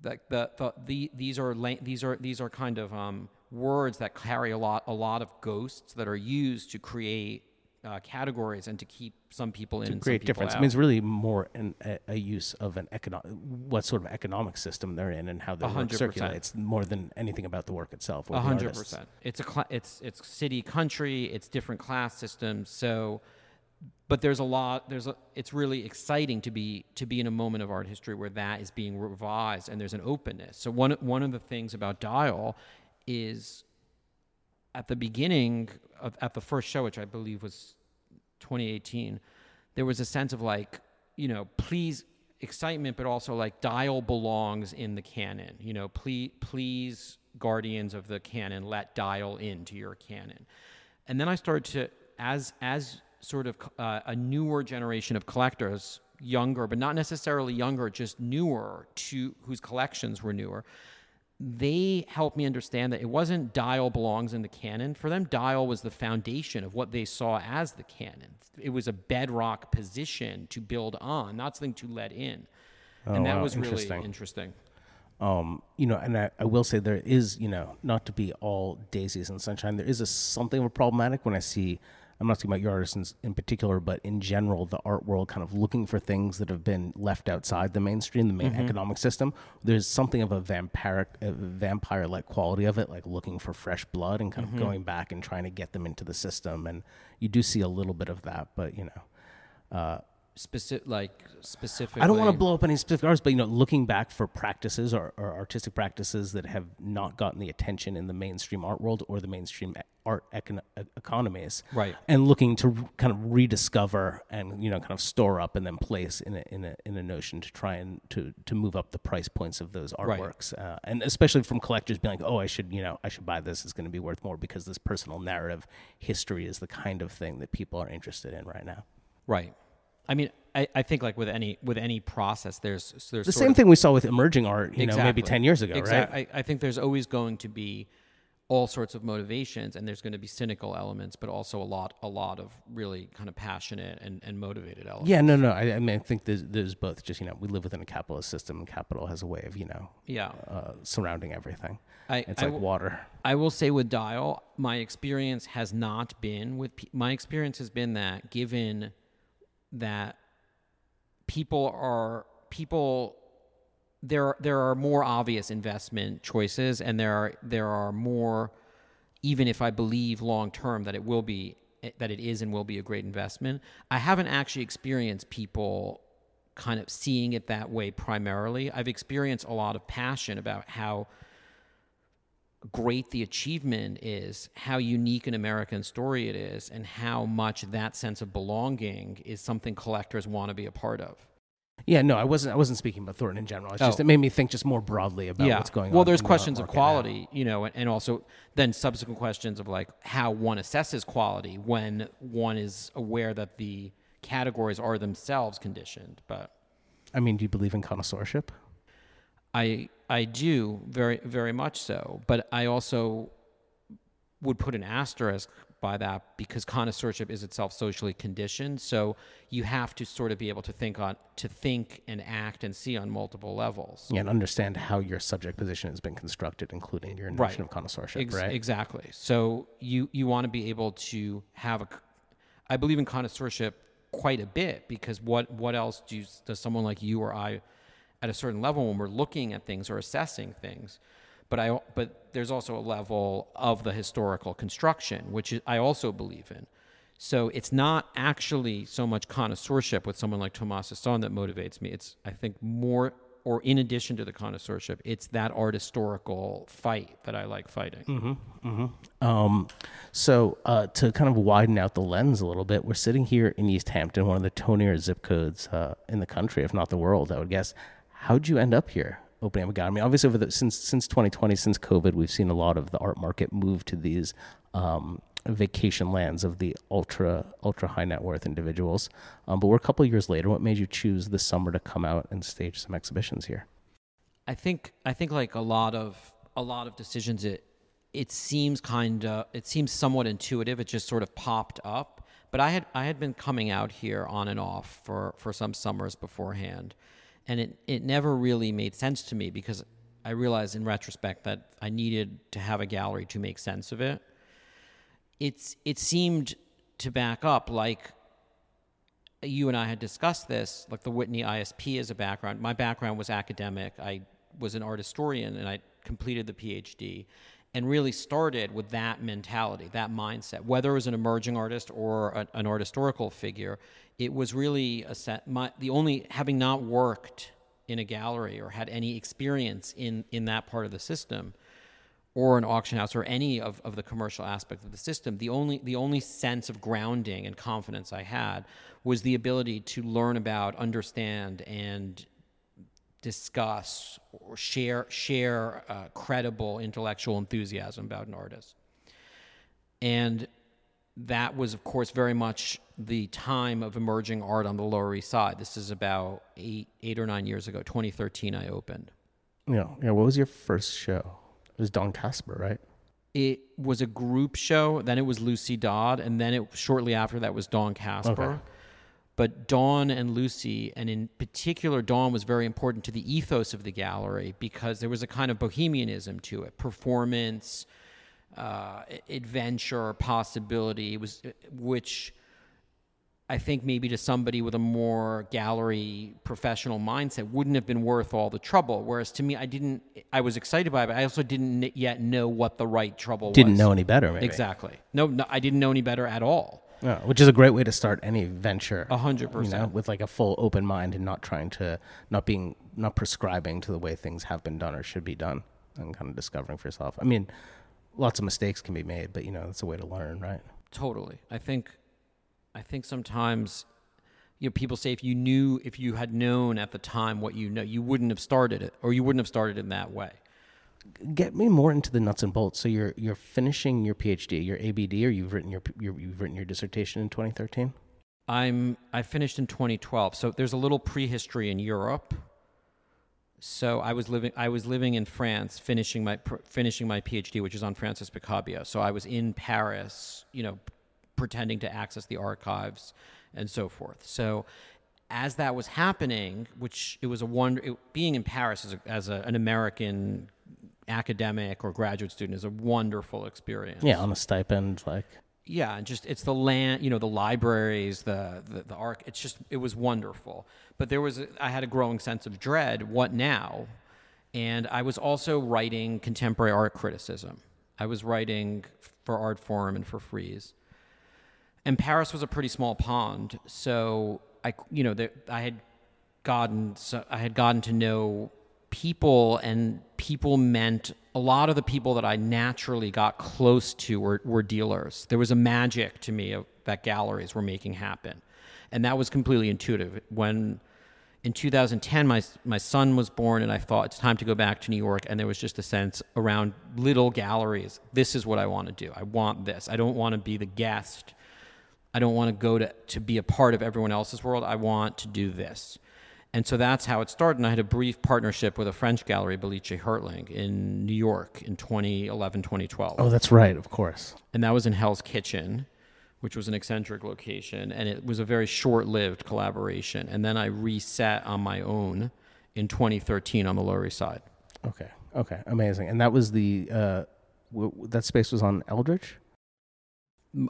Like the, the, the these are la- these are these are kind of um, words that carry a lot a lot of ghosts that are used to create uh, categories and to keep some people in, it's a and some great people difference. I mean, it's really more an, a, a use of an economic, what sort of economic system they're in and how their A work circulates more than anything about the work itself. or A the hundred percent. It's a cla- it's it's city country. It's different class systems. So but there's a lot there's a it's really exciting to be to be in a moment of art history where that is being revised and there's an openness. So one one of the things about dial is at the beginning of at the first show which i believe was 2018 there was a sense of like you know please excitement but also like dial belongs in the canon you know please please guardians of the canon let dial into your canon. And then i started to as as sort of uh, a newer generation of collectors, younger, but not necessarily younger, just newer to whose collections were newer. They helped me understand that it wasn't Dial belongs in the canon. For them, Dial was the foundation of what they saw as the canon. It was a bedrock position to build on, not something to let in. Oh, and that wow. was really Interesting. interesting. um, you know, and I, I will say there is, you know, not to be all daisies and sunshine, there is a something of a problematic when I see. I'm not talking about your artists in particular, but in general, the art world kind of looking for things that have been left outside the mainstream, the main economic system. There's something of a vampiric, a vampire-like quality of it, like looking for fresh blood and kind of going back and trying to get them into the system. And you do see a little bit of that, but you know, uh, Specific, like specific I don't want to blow up any specific artists, but you know, looking back for practices or, or artistic practices that have not gotten the attention in the mainstream art world or the mainstream art econ- economies, Right. And looking to kind of rediscover and you know, kind of store up and then place in a in a in a notion to try and to to move up the price points of those Right. artworks, uh, and especially from collectors being like, oh, I should you know, I should buy this. It's going to be worth more because this personal narrative history is the kind of thing that people are interested in right now. Right. I mean, I, I think like with any with any process, there's there's The same of- thing we saw with emerging art, you know, maybe ten years ago, Exact- right? I, I think there's always going to be all sorts of motivations, and there's going to be cynical elements, but also a lot a lot of really kind of passionate and, and motivated elements. Yeah, no, no. I, I mean, I think there's, there's both. Just you know, we live within a capitalist system, and capital has a way of you know Yeah. uh, surrounding everything. I- it's I like w- water. I will say with Dial, my experience has not been with pe- my experience has been that given that people are people there there are more obvious investment choices and there are there are more even if I believe long term that it will be that it is and will be a great investment. I haven't actually experienced people kind of seeing it that way primarily. I've experienced a lot of passion about how great the achievement is, how unique an American story it is, and how much that sense of belonging is something collectors want to be a part of. Yeah, no, I wasn't. I wasn't speaking about Thornton in general. It's just Oh. it made me think just more broadly about what's going on. Well, there's in the art questions of quality, you know, and, and also then subsequent questions of like how one assesses quality when one is aware that the categories are themselves conditioned. But I mean, do you believe in connoisseurship? I I do very very much so, but I also would put an asterisk by that because connoisseurship is itself socially conditioned. So you have to sort of be able to think on to think and act and see on multiple levels. Yeah, and understand how your subject position has been constructed, including your notion Right. of connoisseurship, Ex- right? Exactly. So you you want to be able to have a. I believe in connoisseurship quite a bit because what what else do you, does someone like you or I, at a certain level, when we're looking at things or assessing things, but I but there's also a level of the historical construction which I also believe in. So it's not actually so much connoisseurship with someone like Tomas Esson that motivates me. It's I think more or in addition to the connoisseurship, it's that art historical fight that I like fighting. Um, so uh, to kind of widen out the lens a little bit, we're sitting here in East Hampton, one of the tonier zip codes uh, in the country, if not the world, I would guess. How'd you end up here opening up a gallery? I mean, obviously, the, since since 2020, since COVID, we've seen a lot of the art market move to these um, vacation lands of the ultra ultra high net worth individuals. Um, but we're a couple years later. What made you choose this summer to come out and stage some exhibitions here? I think I think like a lot of a lot of decisions it it seems kind of it seems somewhat intuitive it just sort of popped up but I had I had been coming out here on and off for for some summers beforehand and it it never really made sense to me because I realized in retrospect that I needed to have a gallery to make sense of it it's it seemed to back up like you and I had discussed this, like the Whitney ISP as a background. My background was academic. I was an art historian and I completed the PhD. and really started with that mentality, that mindset. Whether it was an emerging artist or an art historical figure, it was really a set. My, the only having not worked in a gallery or had any experience in in that part of the system, or an auction house or any of, of the commercial aspect of the system, the only the only sense of grounding and confidence I had was the ability to learn about, understand, and discuss or share share uh, credible intellectual enthusiasm about an artist. And that was, of course, very much the time of emerging art on the Lower East Side. This is about eight eight or nine years ago. 2013, I opened. Yeah, yeah. What was your first show? It was Dawn Kasper, right? It was a group show. Then it was Lucy Dodd, and then it shortly after that was Dawn Kasper. Okay. But Dawn and Lucy, and in particular, Dawn was very important to the ethos of the gallery because there was a kind of bohemianism to it, performance, uh, adventure, possibility. It was which I think maybe to somebody with a more gallery professional mindset wouldn't have been worth all the trouble. Whereas to me, I didn't. I was excited by it, but I also didn't yet know what the right trouble was. Didn't know any better, maybe. exactly. No, no, I didn't know any better at all. Yeah, which is a great way to start any venture. A hundred percent. with like a full open mind and not trying to, not being, not prescribing to the way things have been done or should be done, and kind of discovering for yourself. I mean, lots of mistakes can be made, but you know, it's a way to learn, right? Totally. I think I think sometimes you know people say if you knew if you had known at the time what you know, you wouldn't have started it or you wouldn't have started in that way. Get me more into the nuts and bolts. So you're you're finishing your PhD, your ABD, or you've written your, your you've written your dissertation in 2013. I'm I finished in 2012. So there's a little prehistory in Europe. So I was living I was living in France finishing my finishing my PhD which is on Francis Picabia. So I was in Paris, you know, pretending to access the archives and so forth. So as that was happening, which it was a wonder it, being in Paris as, a, as a, an American academic or graduate student is a wonderful experience. Yeah, on a stipend, like. Yeah and just it's the land you know the libraries the the, the arc it's just it was wonderful. But there was a, i had a growing sense of dread what now? And i was also writing contemporary art criticism. I was writing for Artforum and for Frieze and paris was a pretty small pond so i you know there, i had gotten so i had gotten to know people and people meant a lot of the people that i naturally got close to were, were dealers. There was a magic to me of, that galleries were making happen. And that was completely intuitive. When in 2010 my my son was born and I thought it's time to go back to New York and there was just a sense around little galleries. This is what I want to do. I want this. I don't want to be the guest I don't want to go to to be a part of everyone else's world I want to do this and so that's how it started and I had a brief partnership with a French gallery Balice Hertling in New York in 2011 2012 oh, that's right, of course. and that was in Hell's Kitchen, which was an eccentric location, and it was a very short-lived collaboration. And then I reset on my own in 2013 on the Lower East Side. Okay, okay, amazing. And that was the uh, w- that space was on Eldridge.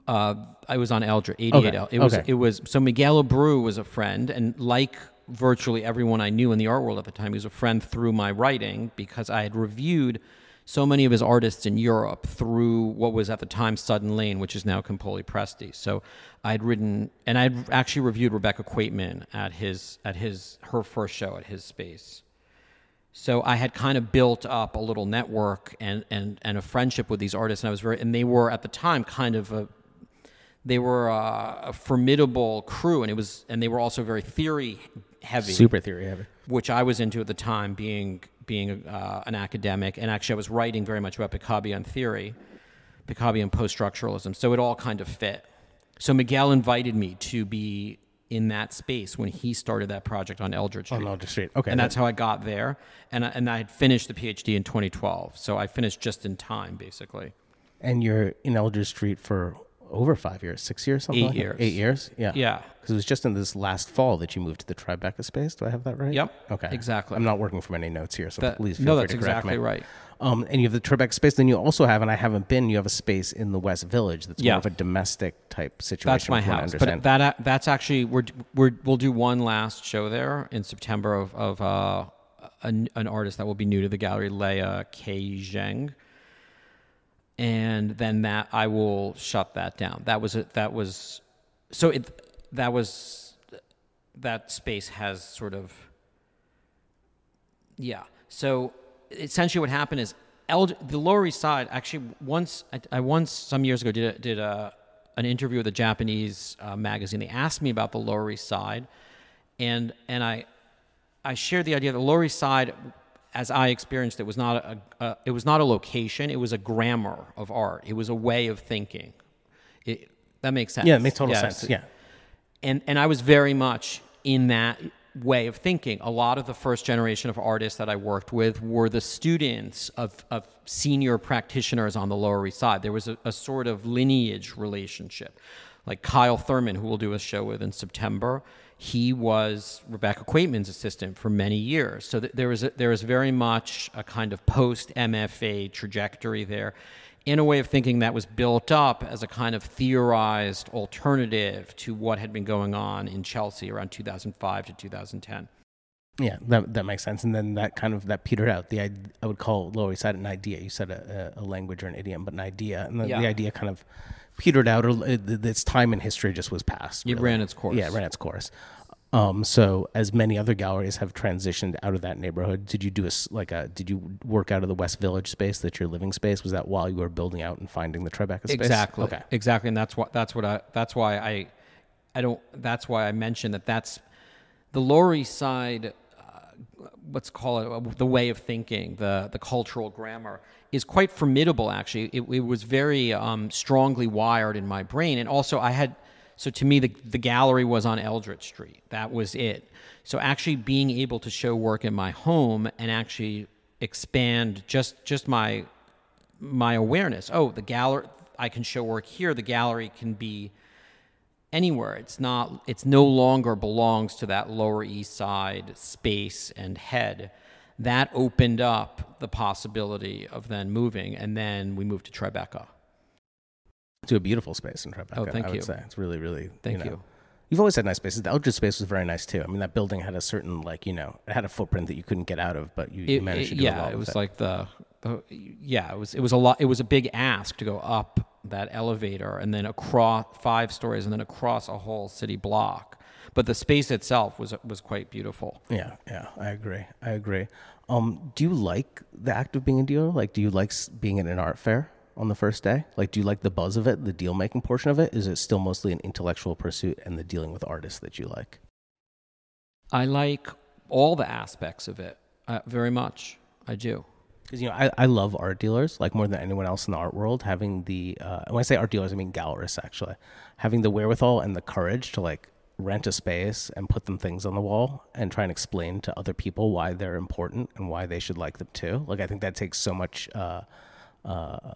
Uh, I was on Eldridge, 88. Okay, It was okay. it was so Miguel Abreu was a friend, and like virtually everyone I knew in the art world at the time, he was a friend through my writing because I had reviewed so many of his artists in Europe through what was at the time Sutton Lane, which is now Campoli Presti. So I'd written and I'd actually reviewed Rebecca Quaytman at his at his her first show at his space. So I had kind of built up a little network and, and, and a friendship with these artists, and I was very and they were at the time kind of a they were a, a formidable crew, and it was and they were also very theory heavy Super theory heavy. which I was into at the time, being being uh, an academic, and actually I was writing very much about Picabia theory, Picabia post structuralism. So it all kind of fit. So Miguel invited me to be in that space when he started that project on Eldridge Street. On Eldridge Street. Okay, and that- that's how I got there. And I, and I had finished the PhD in 2012, so I finished just in time, basically. And you're in Eldridge Street for over five years, six years, something Eight like that? years. Eight years, yeah. Yeah. Because it was just in this last fall that you moved to the Tribeca space. Do I have that right? Yep, Okay. exactly. I'm not working from any notes here, so That- please feel no, free that's to correct exactly me. right. Um, and you have the Tribeca space. Then you also have, and I haven't been. You have a space in the West Village that's Yeah. more of a domestic type situation. That's my from what I house. But that that's actually we're, we're we'll do one last show there in September of of uh, an, an artist that will be new to the gallery, Leia K Zheng. And then that I will shut that down. That was it. That was so it. That was that space has sort of yeah. So essentially, what happened is El- the Lower East Side. Actually, once I, I once some years ago did a, did a an interview with a Japanese uh, magazine. They asked me about the Lower East Side, and and I I shared the idea that the Lower East Side, as I experienced it, was not a, a it was not a location. It was a grammar of art. It was a way of thinking. It, that makes sense. Yeah, it makes total Yes. sense. Yeah. and and I was very much in that way of thinking. A lot of the first generation of artists that I worked with were the students of, of senior practitioners on the Lower East Side. There was a, a sort of lineage relationship. Like Kyle Thurman, who we'll do a show with in September, he was Rebecca Quaytman's assistant for many years. So th- there was a, there was very much a kind of post MFA trajectory there in a way of thinking that was built up as a kind of theorized alternative to what had been going on in Chelsea around 2005 to 2010. Yeah, that that makes sense. And then that kind of that petered out. The I would call Lower East Side an idea. You said a, a a language or an idiom, but an idea, and the, Yeah. the idea kind of petered out. Or it, its time in history just was past. It really. ran its course. Yeah, it ran its course. Um, so as many other galleries have transitioned out of that neighborhood, did you do a like a did you work out of the West Village space that's your living space? Was that while you were building out and finding the Tribeca space? Exactly. Okay. Exactly, and that's what that's what I that's why I I don't that's why I mentioned that that's the Lower East Side. Uh, let's call it uh, the way of thinking, the the cultural grammar is quite formidable. Actually, it, it was very um, strongly wired in my brain, and also I had. So to me, the the gallery was on Eldridge Street. That was it. So actually, being able to show work in my home and actually expand just just my my awareness. Oh, the gallery, I can show work here. The gallery can be anywhere. It's not, it's no longer belongs to that Lower East Side space and head. That opened up the possibility of then moving, and then we moved to Tribeca. To a beautiful space in Tribeca. Oh, thank I would you. say it's really, really. Thank you. you. Know, You've always had nice spaces. The Eldridge space was very nice too. I mean, that building had a certain like you know, it had a footprint that you couldn't get out of, but you, you It- managed to do yeah, a lot Yeah, it was like the, the, yeah, it was it was a lot. It was a big ask to go up that elevator and then across five stories and then across a whole city block. But the space itself was was quite beautiful. Yeah, yeah, I agree. I agree. Um, do you like the act of being a dealer? Like, do you like being at an art fair on the first day? Like, do you like the buzz of it, the deal making portion of it? Is it still mostly an intellectual pursuit and the dealing with artists that you like? I like all the aspects of it uh, very much. I do. Because you know, I, I love art dealers like more than anyone else in the art world. Having the uh, when I say art dealers, I mean gallerists actually, having the wherewithal and the courage to like rent a space and put them things on the wall and try and explain to other people why they're important and why they should like them too. Like I think that takes so much, uh, uh,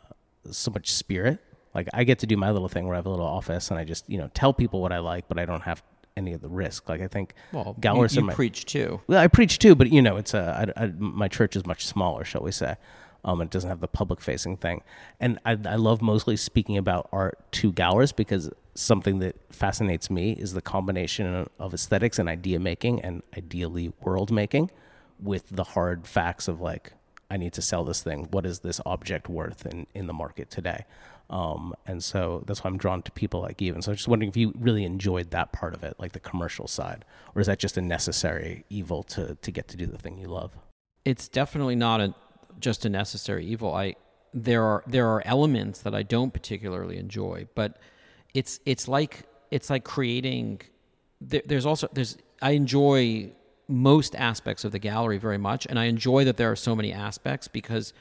so much spirit. Like I get to do my little thing where I have a little office and I just you know tell people what I like, but I don't have any of the risk. Like I think Well, gallerists you, you my, preach too. well, I preach too, but you know, it's a I, I, my church is much smaller, shall we say? Um, it doesn't have the public facing thing, and I, I love mostly speaking about art to gallerists because something that fascinates me is the combination of aesthetics and idea making, and ideally world making, with the hard facts of like I need to sell this thing. What is this object worth in in the market today? Um, and so that's why I'm drawn to people like. And so I'm just wondering if you really enjoyed that part of it, like the commercial side, or is that just a necessary evil to to get to do the thing you love? It's definitely not a just a necessary evil. I there are there are elements that I don't particularly enjoy, but it's it's like it's like creating. There, there's also there's I enjoy most aspects of the gallery very much, and I enjoy that there are so many aspects because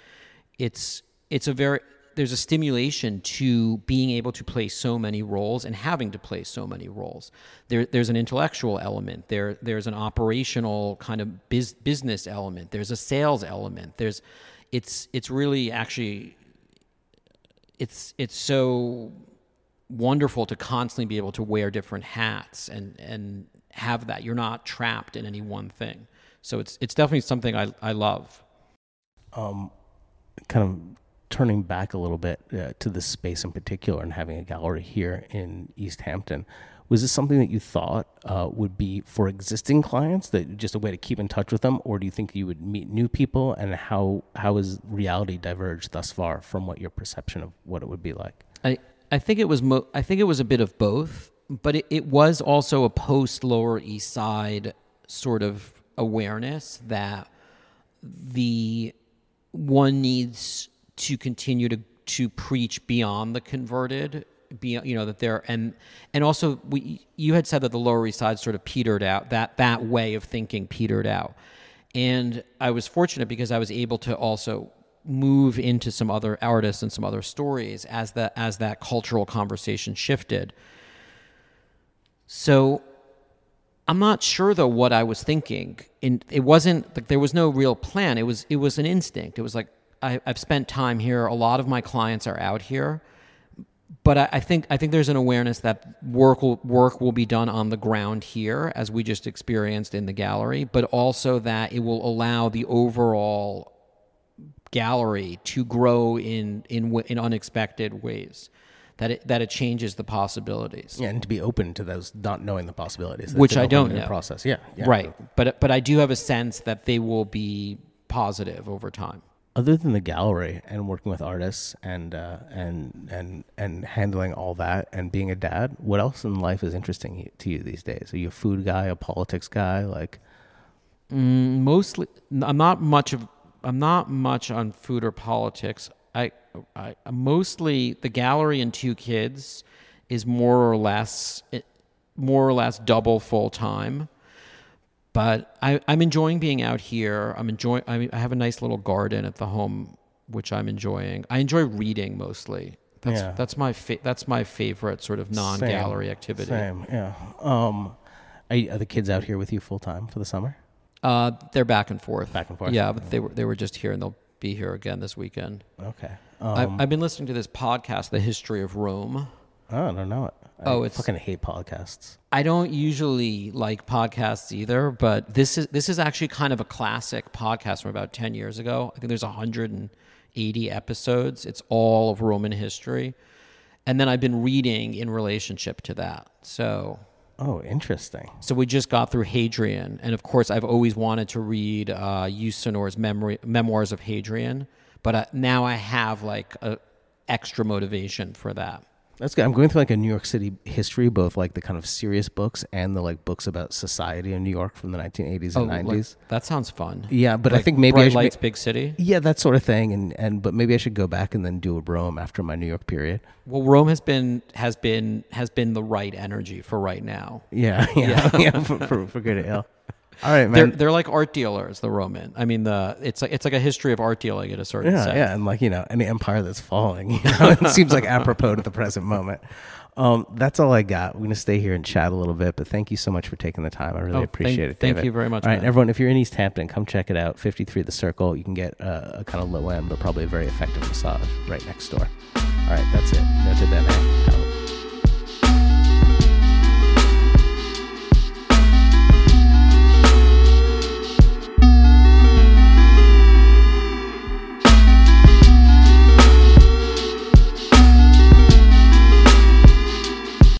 it's it's a very there's a stimulation to being able to play so many roles and having to play so many roles. There, there's an intellectual element. There, there's an operational kind of biz, business element. There's a sales element. There's, it's, it's really actually, it's, it's so wonderful to constantly be able to wear different hats and, and have that. You're not trapped in any one thing. So it's, it's definitely something I, I love. Um, kind of turning back a little bit uh, to this space in particular and having a gallery here in East Hampton. Was this something that you thought uh, would be for existing clients, that just a way to keep in touch with them, or do you think you would meet new people? And how how has reality diverged thus far from what your perception of what it would be like? I, I think it was mo- I think it was a bit of both, but it, it was also a post Lower East Side sort of awareness that the one needs to continue to to preach beyond the converted be you know that there and and also we you had said that the lower east side sort of petered out that that way of thinking petered out. And i was fortunate because i was able to also move into some other artists and some other stories as that as that cultural conversation shifted. So i'm not sure though what i was thinking. And it wasn't like there was no real plan. It was it was an instinct. It was like I, i've spent time here a lot of my clients are out here but I, I, think I think there's an awareness that work will work will be done on the ground here, as we just experienced in the gallery, but also that it will allow the overall gallery to grow in in in unexpected ways. That it that it changes the possibilities. Yeah, and to be open to those, not knowing the possibilities, which I don't know. Process, yeah, yeah, right. But but I do have a sense that they will be positive over time other than the gallery and working with artists and uh, and and and handling all that and being a dad, what else in life is interesting to you these days? Are you a food guy, a politics guy? Like, mm, mostly, I'm not much of. I'm not much on food or politics. I, I mostly the gallery and two kids is more or less more or less double full time but I, am enjoying being out here. I'm enjoying. I, I, have a nice little garden at the home, which I'm enjoying. I enjoy reading mostly. That's yeah. that's my fa- that's my favorite sort of non-gallery same, activity. Same, yeah. Um, are, are, the kids out here with you full time for the summer? Uh, they're back and forth. Back and forth. Yeah, but they were they were just here, and they'll be here again this weekend. Okay. Um, I've, I've been listening to this podcast, The History of Rome. Oh, I don't know it. I oh, it's fucking hate podcasts. I don't usually like podcasts either, but this is this is actually kind of a classic podcast from about ten years ago. I think there's 180 episodes. It's all of Roman history, and then I've been reading in relationship to that. So. Oh, interesting. So we just got through Hadrian, and of course, I've always wanted to read uh, Yourcenar's memory, memoirs of Hadrian, but uh, now I have like a extra motivation for that. That's good. I'm going through like a New York City history, both like the kind of serious books and the like books about society in New York from the 1980s and 90s. Like, that sounds fun. Yeah, but like I think maybe Bright I should Lights, Big City. Yeah, that sort of thing. And and but maybe I should go back and then do a Rome after my New York period. Well, Rome has been has been has been the right energy for right now. Yeah, [LAUGHS] yeah, yeah, for, for, for good at ill. All right, man. They're, they're like art dealers, the Roman. I mean, the it's like it's like a history of art dealing at a certain. Yeah, yeah, and like you know, any empire that's falling, [LAUGHS] you know, it seems like apropos to the present moment. Um, that's all I got. We're gonna stay here and chat a little bit, but thank you so much for taking the time. I really oh, appreciate thank, it. David. Thank you very much. All right, man. everyone, if you're in East Hampton, come check it out. 53 The Circle. You can get a, a kind of low end, but probably a very effective massage right next door. All right, that's it. Notre Dame.